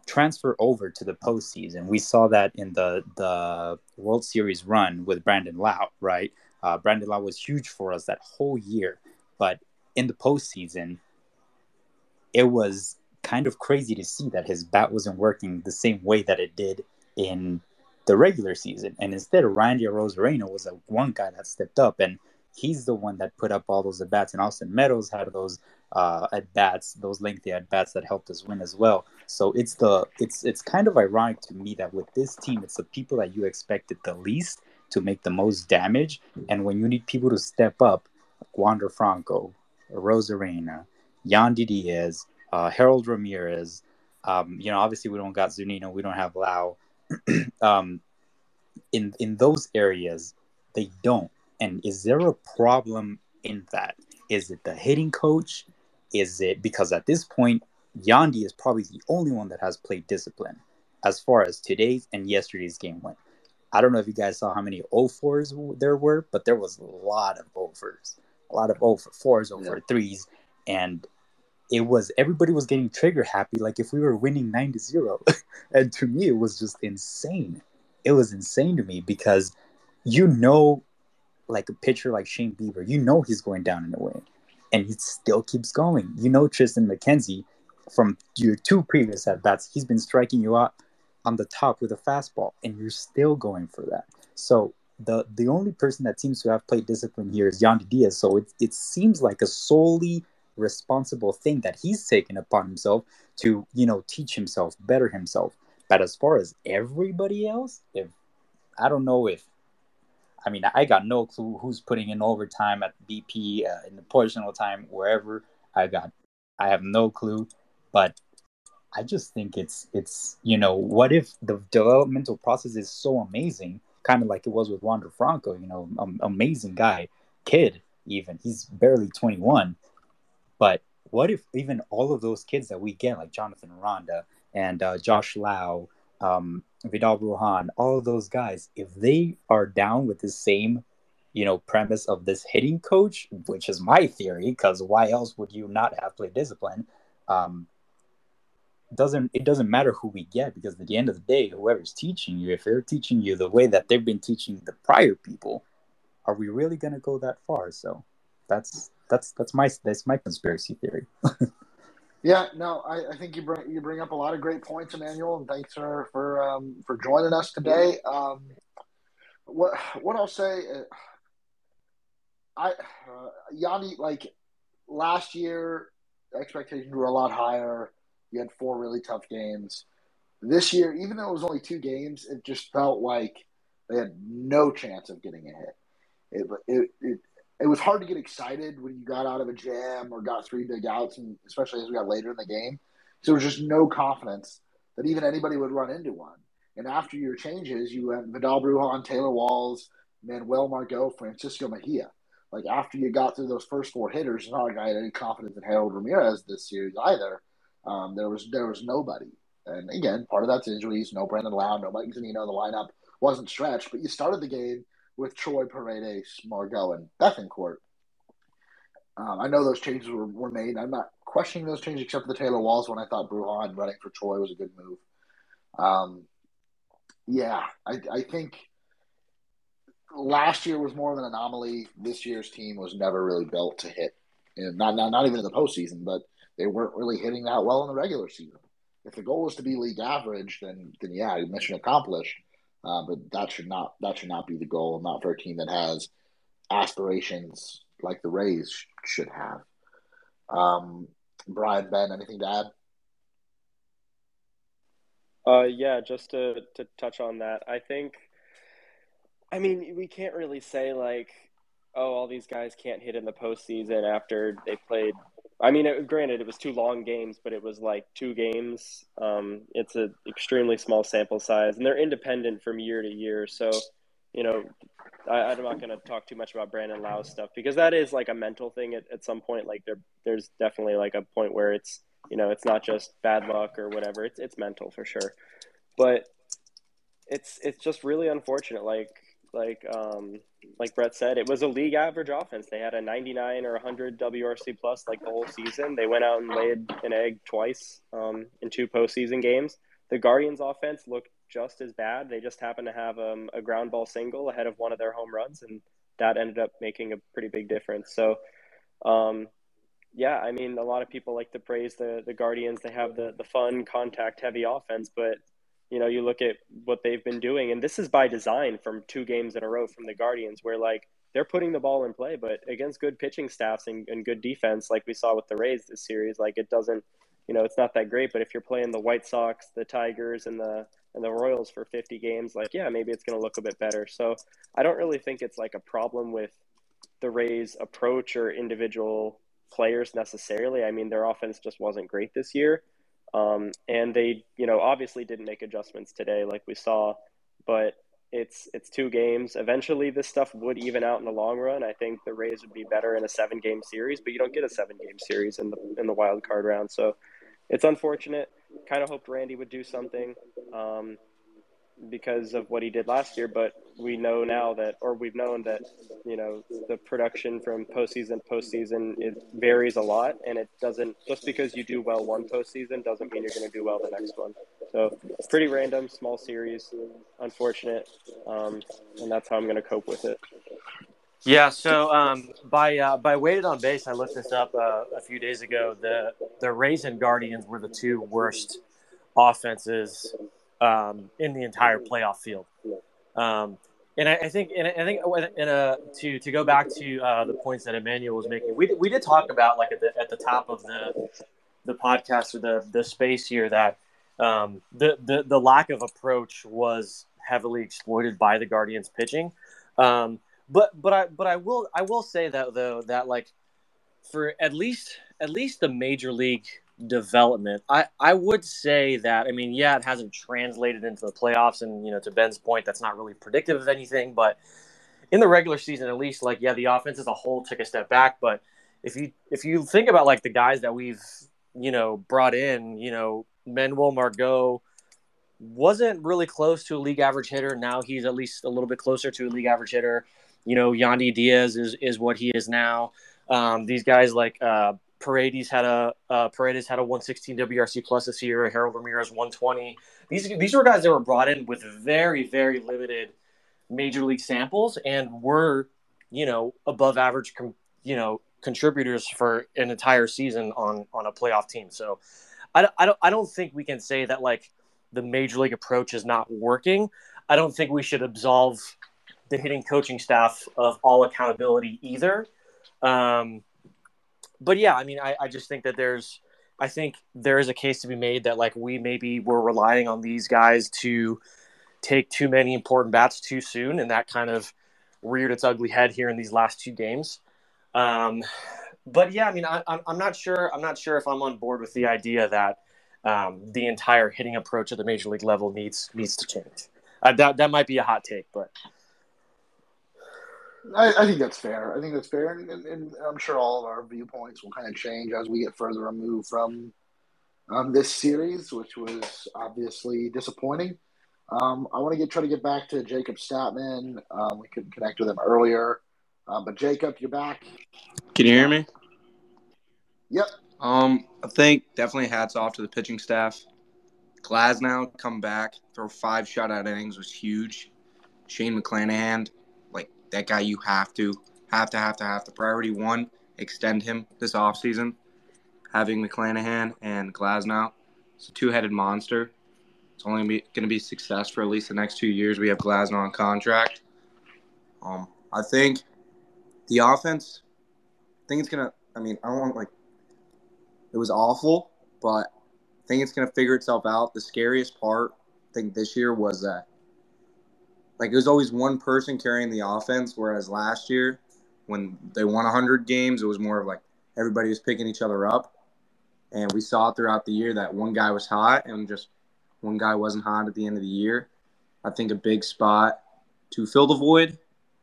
transfer over to the postseason? We saw that in the the world series run with brandon Lowe, right? Uh, brandon Lowe was huge for us that whole year. But in the postseason it was kind of crazy to see that his bat wasn't working the same way that it did in the regular season. And instead, Randy Arozarena was a one guy that stepped up, and he's the one that put up all those at bats. And Austin Meadows had those uh, at bats, those lengthy at bats that helped us win as well. So it's the it's it's kind of ironic to me that with this team, it's the people that you expected the least to make the most damage, and when you need people to step up, like Wander Franco, Arozarena, Yandy Diaz, uh, Harold Ramirez. Um, you know, obviously we don't got Zunino, we don't have Lowe. um, in in those areas, they don't. And is there a problem in that? Is it the hitting coach? Is it because at this point, Yandy is probably the only one that has played discipline as far as today's and yesterday's game went. I don't know if you guys saw how many 0-4s there were, but there was a lot of 0-4s, a lot of 0-4s, 0-3s, and it was everybody was getting trigger happy like if we were winning 9 to 0 and to me it was just insane. It was insane to me because you know like a pitcher like shane bieber you know he's going down in a way and he still keeps going. You know Triston McKenzie from your two previous at bats he's been striking you out on the top with a fastball and you're still going for that. So the the only person that seems to have played discipline here is Yandy Diaz. So it, it seems like a solely responsible thing that he's taken upon himself to you know teach himself better himself. But as far as everybody else if i don't know if i mean i got no clue who's putting in overtime at bp uh, in the portional time wherever i got. I have no clue but i just think it's it's you know what if the developmental process is so amazing kind of like it was with wander franco you know um, amazing guy kid even. He's barely 21 but what if even all of those kids that we get, like Jonathan Aranda and uh, Josh Lowe, um, Vidal Brujan, all of those guys, if they are down with the same, you know, premise of this hitting coach, which is my theory, because why else would you not have play discipline? Um, doesn't it doesn't matter who we get because at the end of the day, whoever's teaching you, if they're teaching you the way that they've been teaching the prior people, are we really going to go that far? So that's that's that's my that's my conspiracy theory. yeah, no, I, I, think you bring you bring up a lot of great points, Emmanuel, and thanks for for um, for joining us today. Um, what what I'll say, uh, I uh, Yandy like last year, expectations were a lot higher. You had four really tough games. This year, even though it was only two games, it just felt like they had no chance of getting a hit. It, it, it it was hard to get excited when you got out of a jam or got three big outs, and especially as we got later in the game. So there was just no confidence that even anybody would run into one. And after your changes, you went Vidal Brujan, Taylor Walls, Manuel Margot, Francisco Mejia. Like after you got through those first four hitters, not like I had any confidence in Harold Ramirez this series either. Um, there was there was nobody. And again, part of that's injuries. No Brandon Lowe, no Mike Zunino. The lineup wasn't stretched, but you started the game with Troy Paredes, Margot, and Bethancourt. Um, I know those changes were, were made. I'm not questioning those changes except for the Taylor Walls when I thought Brujan running for Troy was a good move. Um, yeah, I, I think last year was more of an anomaly. This year's team was never really built to hit, and not, not not even in the postseason, but they weren't really hitting that well in the regular season. If the goal was to be league average, then then yeah, mission accomplished. Uh, but that should not that should not be the goal. Not for a team that has aspirations like the Rays sh- should have. Um, Brian, Ben, anything to add? Uh, yeah, just to to touch on that, I think. I mean, we can't really say like, oh, all these guys can't hit in the postseason after they played I mean, it, granted, it was two long games, but it was like two games. Um, it's an extremely small sample size, and they're independent from year to year. So, you know, I, am not going to talk too much about Brandon Lowe's stuff because that is like a mental thing at, at some point. Like there, there's definitely like a point where it's, you know, it's not just bad luck or whatever. It's it's mental for sure, but it's it's just really unfortunate. Like like um, like Brett said, it was a league average offense. They had a 99 or 100 WRC plus like the whole season. They went out and laid an egg twice um, in two postseason games. The Guardians offense looked just as bad. They just happened to have um, a ground ball single ahead of one of their home runs, and that ended up making a pretty big difference. So, um, yeah, I mean, a lot of people like to praise the the Guardians. They have the the fun, contact heavy offense, but you know, you look at what they've been doing, and this is by design from two games in a row from the Guardians, where like they're putting the ball in play, but against good pitching staffs and, and good defense, like we saw with the Rays this series, like it doesn't, you know, it's not that great. But if you're playing the White Sox, the Tigers, and the and the Royals for 50 games, like yeah, maybe it's going to look a bit better. So I don't really think it's like a problem with the Rays' approach or individual players necessarily. I mean, their offense just wasn't great this year. Um, and they, you know, obviously didn't make adjustments today, like we saw, but it's it's two games. Eventually, this stuff would even out in the long run. I think the Rays would be better in a seven game series, but you don't get a seven game series in the in the wild card round. So it's unfortunate. Kind of hoped Randy would do something. Um, because of what he did last year, but we know now that, or we've known that, you know, the production from postseason to postseason it varies a lot, and it doesn't just because you do well one postseason doesn't mean you're going to do well the next one. So it's pretty random, small series, unfortunate, um, and that's how I'm going to cope with it. Yeah, so um, by uh, by weighted on base, I looked this up uh, a few days ago. The the Rays and Guardians were the two worst offenses um, in the entire playoff field. Um, and I, I, think, and I think, in a, to to go back to uh, the points that Emmanuel was making, we, we did talk about like at the at the top of the the podcast or the the space here that um, the, the the lack of approach was heavily exploited by the Guardians pitching. Um, but but I but I will I will say that though that like for at least at least the major league development. I, I would say that, I mean, yeah, it hasn't translated into the playoffs. And, you know, to Ben's point, that's not really predictive of anything. But in the regular season, at least, like, yeah, the offense as a whole took a step back. But if you if you think about like the guys that we've, you know, brought in, you know, Manuel Margot wasn't really close to a league average hitter. Now he's at least a little bit closer to a league average hitter. You know, Yandy Diaz is, is what he is now. Um, these guys like uh, Paredes had a uh, Paredes had a 116 WRC plus this year. Harold Ramirez 120. These these were guys that were brought in with very very limited major league samples and were you know above average com- you know contributors for an entire season on on a playoff team. So I, I don't I don't think we can say that like the major league approach is not working. I don't think we should absolve the hitting coaching staff of all accountability either. Um, but yeah, I mean, I, I just think that there's, I think there is a case to be made that like we maybe were relying on these guys to take too many important bats too soon, and that kind of reared its ugly head here in these last two games. Um, but yeah, I mean, I, I'm not sure. I'm not sure if I'm on board with the idea that um, the entire hitting approach at the major league level needs needs to change. Uh, that that might be a hot take, but I, I, think that's fair. I think that's fair, and, and, and, I'm sure all of our viewpoints will kind of change as we get further removed from um, this series, which was obviously disappointing. Um, I want to get try to get back to Jacob Statman. Um, we couldn't connect with him earlier, uh, but Jacob, you're back. Can you hear me? Yep. Um, I think definitely hats off to the pitching staff. Glasnow come back, throw five shutout innings was huge. Shane McClanahan that guy you have to, have to, have to, have to. Priority one, extend him this offseason. Having McClanahan and Glasnow. It's a two headed monster. It's only going to be success for at least the next two years. We have Glasnow on contract. Um, I think the offense, I think it's going to, I mean, I don't want like, it was awful, but I think it's going to figure itself out. The scariest part, I think, this year was that like it was always one person carrying the offense, whereas last year when they won 100 games, it was more of like everybody was picking each other up. And we saw throughout the year that one guy was hot and just one guy wasn't hot at the end of the year. I think a big spot to fill the void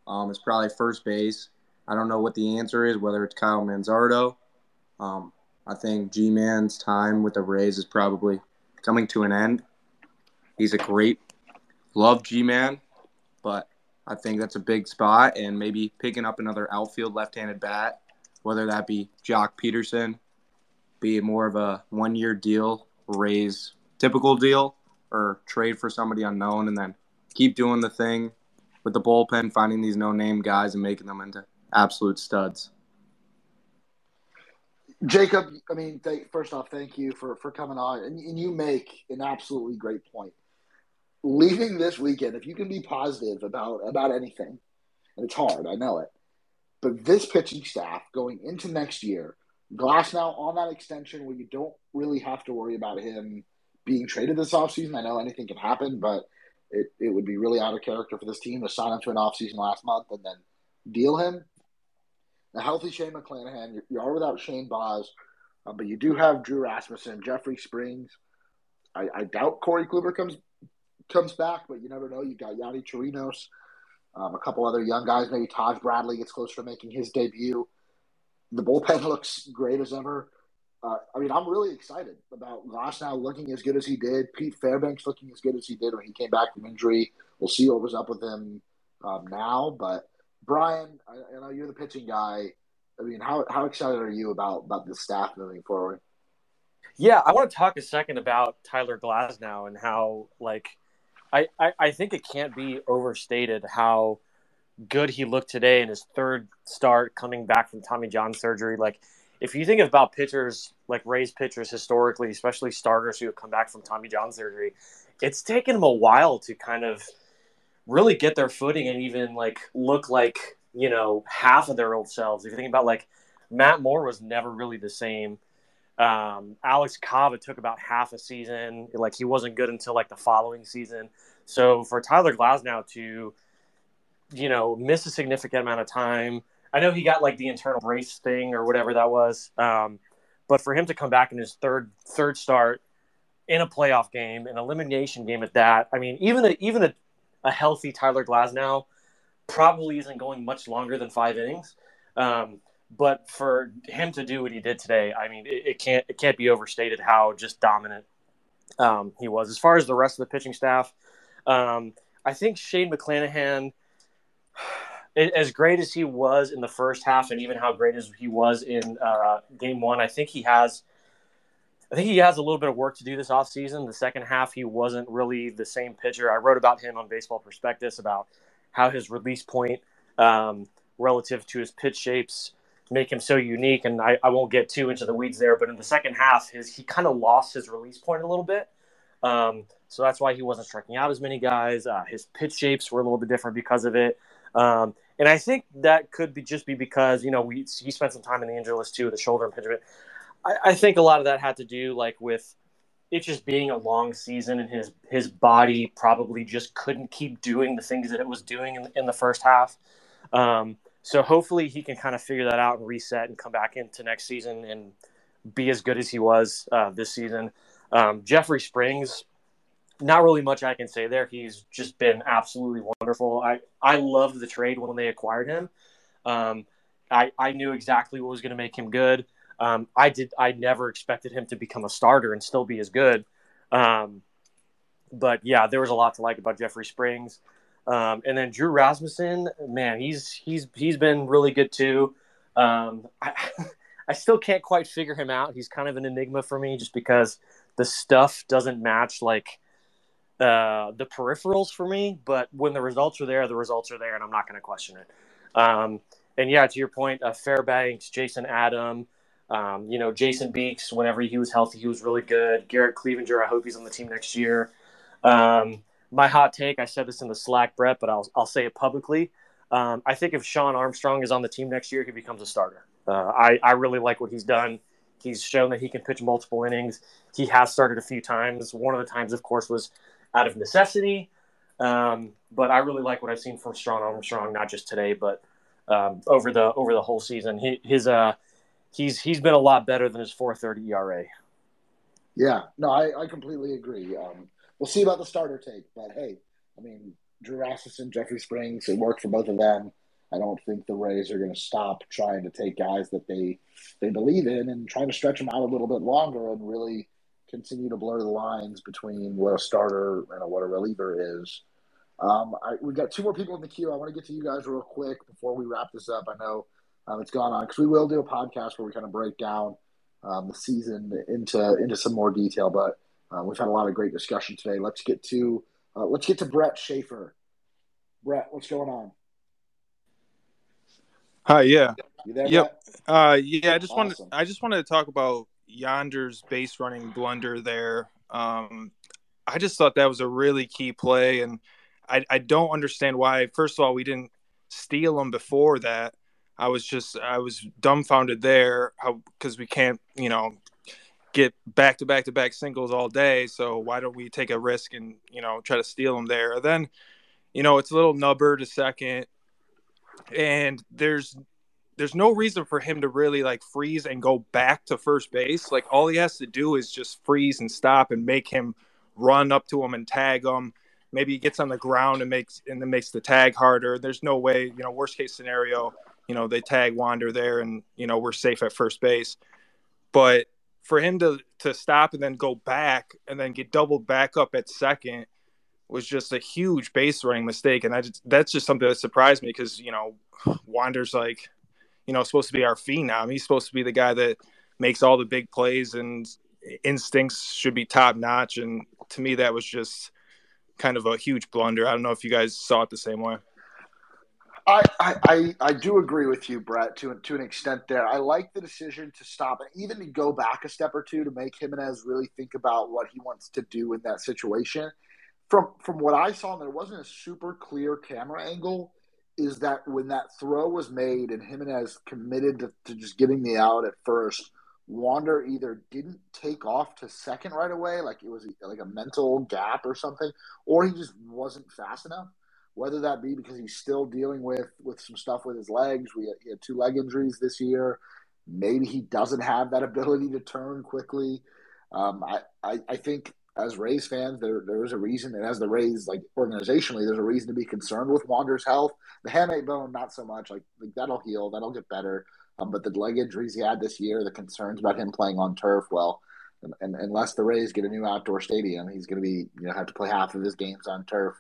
um, is probably first base. I don't know what the answer is, whether it's Kyle Manzardo. Um, I think Ji-Man's time with the Rays is probably coming to an end. He's a great, love Ji-Man, but I think that's a big spot, and maybe picking up another outfield left-handed bat, whether that be Joc Pederson, be more of a one-year deal, Rays typical deal, or trade for somebody unknown, and then keep doing the thing with the bullpen, finding these no-name guys and making them into absolute studs. Jacob, I mean, th- first off, thank you for, for coming on. And, and you make an absolutely great point. Leaving this weekend, if you can be positive about, about anything, and it's hard, I know it, but this pitching staff going into next year, Glasnow on that extension where you don't really have to worry about him being traded this offseason. I know anything can happen, but it, it would be really out of character for this team to sign him to an offseason last month and then deal him a healthy Shane McClanahan. You, you are without Shane Baz, uh, but you do have Drew Rasmussen, Jeffrey Springs. I, I, doubt Corey Kluber comes comes back, but you never know. You've got Yadi Chirinos, um, a couple other young guys. Maybe Taj Bradley gets close to making his debut. The bullpen looks great as ever. Uh, I mean, I'm really excited about Glasnow looking as good as he did. Pete Fairbanks looking as good as he did when he came back from injury. We'll see what was up with him um, now, but Brian, I, I know you're the pitching guy. I mean, how how excited are you about about the staff moving forward? Yeah, I want to talk a second about Tyler Glasnow and how like I, I, I think it can't be overstated how good he looked today in his third start coming back from Tommy John surgery. Like if you think about pitchers like Rays pitchers historically, especially starters who have come back from Tommy John surgery, it's taken them a while to kind of really get their footing and even like look like you know half of their old selves. If you think about like Matt Moore was never really the same. Um, Alex it took about half a season. Like he wasn't good until like the following season. So for Tyler Glasnow to, you know, miss a significant amount of time. I know he got like the internal brace thing or whatever that was. Um, but for him to come back in his third third start in a playoff game, an elimination game at that, I mean, even a, even a a healthy Tyler Glasnow probably isn't going much longer than five innings. Um, but for him to do what he did today, I mean, it, it can't it can't be overstated how just dominant um, he was. As far as the rest of the pitching staff, um, I think Shane McClanahan, as great as he was in the first half, and even how great as he was in uh, Game One, I think he has I think he has a little bit of work to do this offseason. The second half, he wasn't really the same pitcher. I wrote about him on Baseball Prospectus about how his release point um, relative to his pitch shapes make him so unique. And I, I, won't get too into the weeds there, but in the second half, his he kind of lost his release point a little bit. Um, so that's why he wasn't striking out as many guys. Uh, his pitch shapes were a little bit different because of it. Um, and I think that could be just be because you know we he spent some time in the injury list too, the shoulder impingement. I, I think a lot of that had to do like with it just being a long season and his his body probably just couldn't keep doing the things that it was doing in, in the first half. Um, so hopefully he can kind of figure that out and reset and come back into next season and be as good as he was uh, this season. Um, Jeffrey Springs, not really much I can say there. He's just been absolutely wonderful. I I loved the trade when they acquired him. Um, I I knew exactly what was going to make him good. Um, I did. I never expected him to become a starter and still be as good. Um, but yeah, there was a lot to like about Jeffrey Springs. Um, and then Drew Rasmussen, man, he's he's he's been really good too. Um, I I still can't quite figure him out. He's kind of an enigma for me, just because the stuff doesn't match like uh, the peripherals for me. But when the results are there, the results are there, and I'm not going to question it. Um, and yeah, to your point, uh, Fairbanks, Jason Adam, um, you know, Jalen Beeks, whenever he was healthy, he was really good. Garrett Cleavinger, I hope he's on the team next year. Um, my hot take, I said this in the Slack, Brett, but I'll, I'll say it publicly. Um, I think if Shawn Armstrong is on the team next year, he becomes a starter. Uh, I, I really like what he's done. He's shown that he can pitch multiple innings. He has started a few times. One of the times, of course, was out of necessity. Um, but I really like what I've seen from Shawn Armstrong, not just today, but um, over the over the whole season. He, his uh, he's he's been a lot better than his 4.30 ERA. Yeah, no, I, I completely agree. Um, we'll see about the starter take, but hey, I mean, Drew Rasmussen, Jeffrey Springs, it worked for both of them. I don't think the Rays are going to stop trying to take guys that they they believe in and trying to stretch them out a little bit longer and really continue to blur the lines between what a starter and a, what a reliever is. Um, I, we've got two more people in the queue. I want to get to you guys real quick before we wrap this up. I know um, it's gone on because we will do a podcast where we kind of break down um, the season into into some more detail. But uh, we've had a lot of great discussion today. Let's get to uh, let's get to Brett Schaefer. Brett, what's going on? Hi, yeah. You there, yep. Uh, yeah, I just Awesome. wanted I just wanted to talk about Wander's base running blunder there. Um, I just thought that was a really key play, and I I don't understand why. First of all, we didn't steal him before that. I was just I was dumbfounded there how because we can't you know get back to back to back singles all day. So why don't we take a risk and you know try to steal them there? Then you know it's a little nubber to second, and there's there's no reason for him to really like freeze and go back to first base. Like all he has to do is just freeze and stop and make him run up to him and tag him. Maybe he gets on the ground and makes and then makes the tag harder. There's no way, you know, worst case scenario, you know, they tag Wander there and you know we're safe at first base. But for him to to stop and then go back and then get doubled back up at second was just a huge base running mistake, and I just, that's just something that surprised me because you know Wander's like you know supposed to be our phenom. He's supposed to be the guy that makes all the big plays and instincts should be top notch. And to me, that was just kind of a huge blunder. I don't know if you guys saw it the same way. I, I, I, do agree with you, Brett, to to an extent there. I like the decision to stop and even to go back a step or two to make Giménez really think about what he wants to do in that situation. From from what I saw, and there wasn't a super clear camera angle, is that when that throw was made and Giménez committed to, to just getting the out at first, Wander either didn't take off to second right away, like it was like a mental gap or something, or he just wasn't fast enough whether that be because he's still dealing with with some stuff with his legs. We had, he had two leg injuries this year. Maybe he doesn't have that ability to turn quickly. Um, I, I, I think as Rays fans, there there is a reason, and as the Rays like organizationally, there's a reason to be concerned with Wander's health. The hamate bone, not so much. Like, like that'll heal, that'll get better. Um, but the leg injuries he had this year, the concerns about him playing on turf, well, and, and unless the Rays get a new outdoor stadium, he's going to be you know have to play half of his games on turf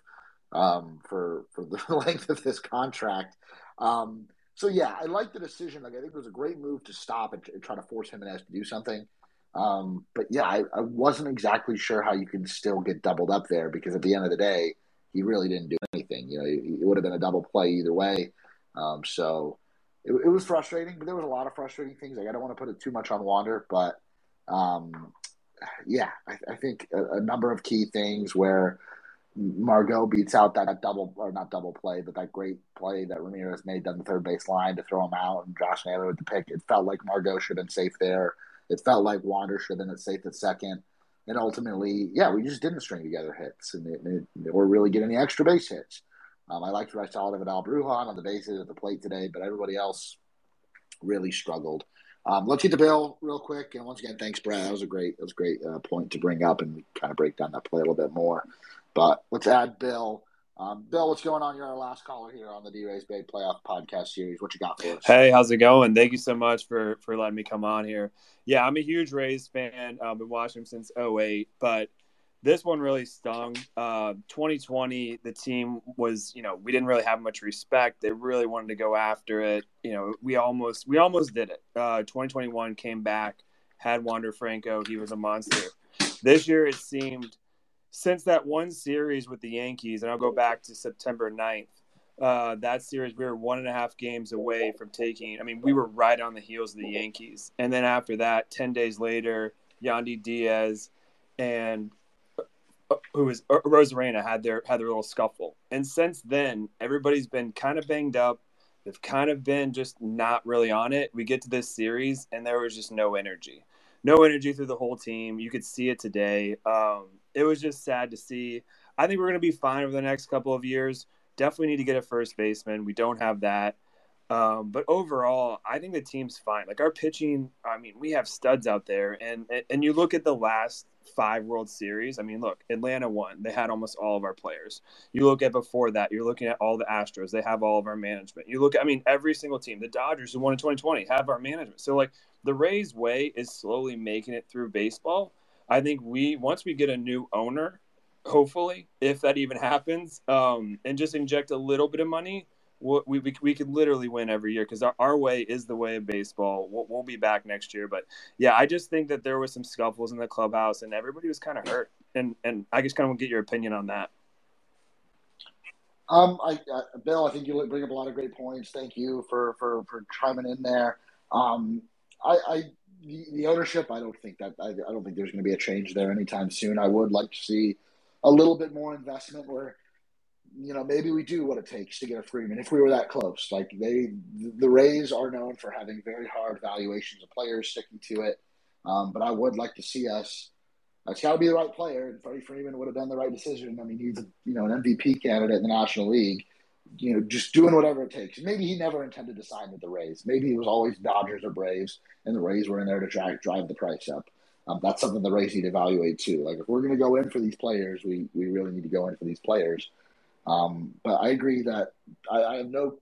um, for for the length of this contract. Um, so yeah, I like the decision. Like I think it was a great move to stop and, and try to force him and Giménez to do something. Um, but yeah, I, I, wasn't exactly sure how you can still get doubled up there because at the end of the day, he really didn't do anything. You know, it, it would have been a double play either way. Um, so it, it, was frustrating, but there was a lot of frustrating things. Like I don't want to put it too much on Wander, but um, yeah, I, I think a, a number of key things where Margot beats out that double or not double play, but that great play that Ramirez made down the third base line to throw him out and Josh Naylor with the pick. It felt like Margot should have been safe there. It felt like Wander should have been safe at second. And ultimately, yeah, we just didn't string together hits and or really get any extra base hits. Um, I liked what I saw of Al Brujan on the bases at the plate today, but everybody else really struggled. Um, let's get the Bill real quick, and once again, thanks, Brad. That was a great, that was a great uh, point to bring up and kind of break down that play a little bit more. But let's add Bill. Um, Bill, what's going on? You're our last caller here on the D Rays Bay Playoff Podcast Series. What you got for us? Hey, how's it going? Thank you so much for for letting me come on here. Yeah, I'm a huge Rays fan. I've been watching them since 08, but this one really stung. Uh, 2020, the team was, you know, we didn't really have much respect. They really wanted to go after it. You know, we almost we almost did it. Uh, 2021 came back, had Wander Franco. He was a monster. This year, it seemed since that one series with the Yankees, and I'll go back to September 9th, uh, that series, we were one and a half games away from taking. I mean, we were right on the heels of the Yankees. And then after that, 10 days later, Yandy Diaz and uh, who was uh, Arozarena had their had their little scuffle. And since then, everybody's been kind of banged up. They've kind of been just not really on it. We get to this series, and there was just no energy, no energy through the whole team. You could see it today. Um, it was just sad to see. I think we're going to be fine over the next couple of years. Definitely need to get a first baseman. We don't have that. Um, but overall, I think the team's fine. Like our pitching, I mean, we have studs out there, and and you look at the last five World Series. I mean, look, Atlanta won; they had almost all of our players. You look at before that, you're looking at all the Astros; they have all of our management. You look, at, I mean, every single team. The Dodgers, who won in 2020, have our management. So like the Rays' way is slowly making it through baseball. I think we once we get a new owner, hopefully, if that even happens, um, and just inject a little bit of money we, we, we could literally win every year because our, our way is the way of baseball. We'll, we'll be back next year. But yeah, I just think that there was some scuffles in the clubhouse and everybody was kind of hurt. And, and I just kind of get your opinion on that. Um, I, uh, Bill, I think you bring up a lot of great points. Thank you for, for, for chiming in there. Um, I, I the, ownership, I don't think that I, I don't think there's going to be a change there anytime soon. I would like to see a little bit more investment where you know, maybe we do what it takes to get a Freeman if we were that close. Like they, the Rays are known for having very hard valuations of players, sticking to it. Um, but I would like to see us. It's got to be the right player, and Freddie Freeman would have been the right decision. I mean, he's you know an MVP candidate in the National League. You know, just doing whatever it takes. Maybe he never intended to sign with the Rays. Maybe it was always Dodgers or Braves, and the Rays were in there to drive drive the price up. Um, that's something the Rays need to evaluate too. Like if we're going to go in for these players, we we really need to go in for these players. Um, but I agree that I, I, have no.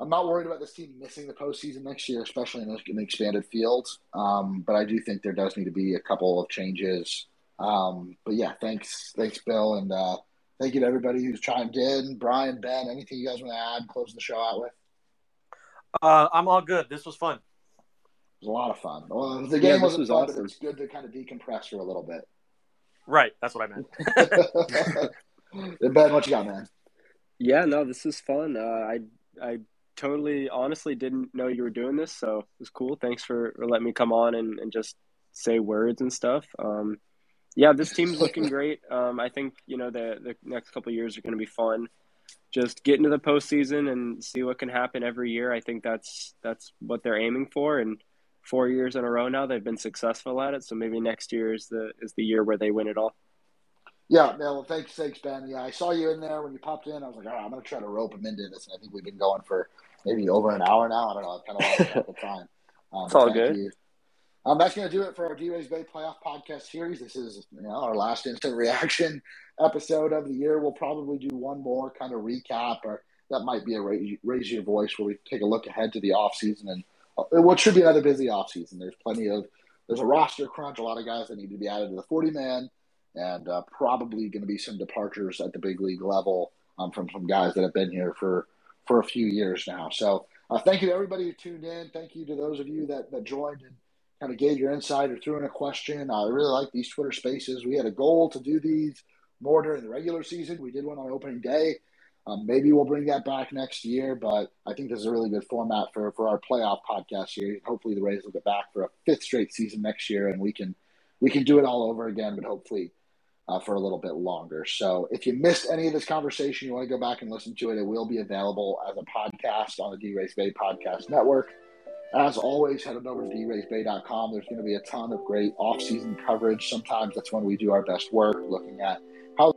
I'm not worried about this team missing the postseason next year, especially in an expanded field. Um, but I do think there does need to be a couple of changes. Um, but yeah, thanks, thanks, Bill, and uh, thank you to everybody who's chimed in. Brian, Ben, anything you guys want to add? Close the show out with. Uh, I'm all good. This was fun. It was a lot of fun. Well, the game yeah, wasn't was fun, awesome. but it was good to kind of decompress for a little bit. Right, that's what I meant. Ben, what you got, man? Yeah, no, this is fun. Uh, I I totally, honestly, didn't know you were doing this, so it was cool. Thanks for, for letting me come on and, and just say words and stuff. Um, yeah, this team's looking great. Um, I think you know the the next couple years are going to be fun. Just get into the postseason and see what can happen every year. I think that's that's what they're aiming for. And four years in a row now, they've been successful at it. So maybe next year is the is the year where they win it all. Yeah, well, thanks, thanks, Ben. Yeah, I saw you in there when you popped in. I was like, all right, I'm going to try to rope him into this. And I think we've been going for maybe over an hour now. I don't know. I've kind of lost the time. Um, it's all good. You. Um, that's going to do it for our D-Rays Bay playoff podcast series. This is you know, our last instant reaction episode of the year. We'll probably do one more kind of recap, or that might be a raise, raise your voice where we take a look ahead to the off season and uh, what should be another busy off season. There's plenty of there's a roster crunch, a lot of guys that need to be added to the 40 man and uh, probably going to be some departures at the big league level um, from some guys that have been here for for a few years now. So uh, thank you to everybody who tuned in. Thank you to those of you that, that joined kind of gave your insight or threw in a question. I really like these Twitter spaces. We had a goal to do these more during the regular season. We did one on opening day. Um, maybe we'll bring that back next year, but I think this is a really good format for, for our playoff podcast here. Hopefully the Rays will get back for a fifth straight season next year and we can we can do it all over again, but hopefully uh, for a little bit longer. So if you missed any of this conversation, you want to go back and listen to it, it will be available as a podcast on the DRaysBay Podcast Network. As always, head on over to draysbay.com. There's going to be a ton of great off-season coverage. Sometimes that's when we do our best work, looking at how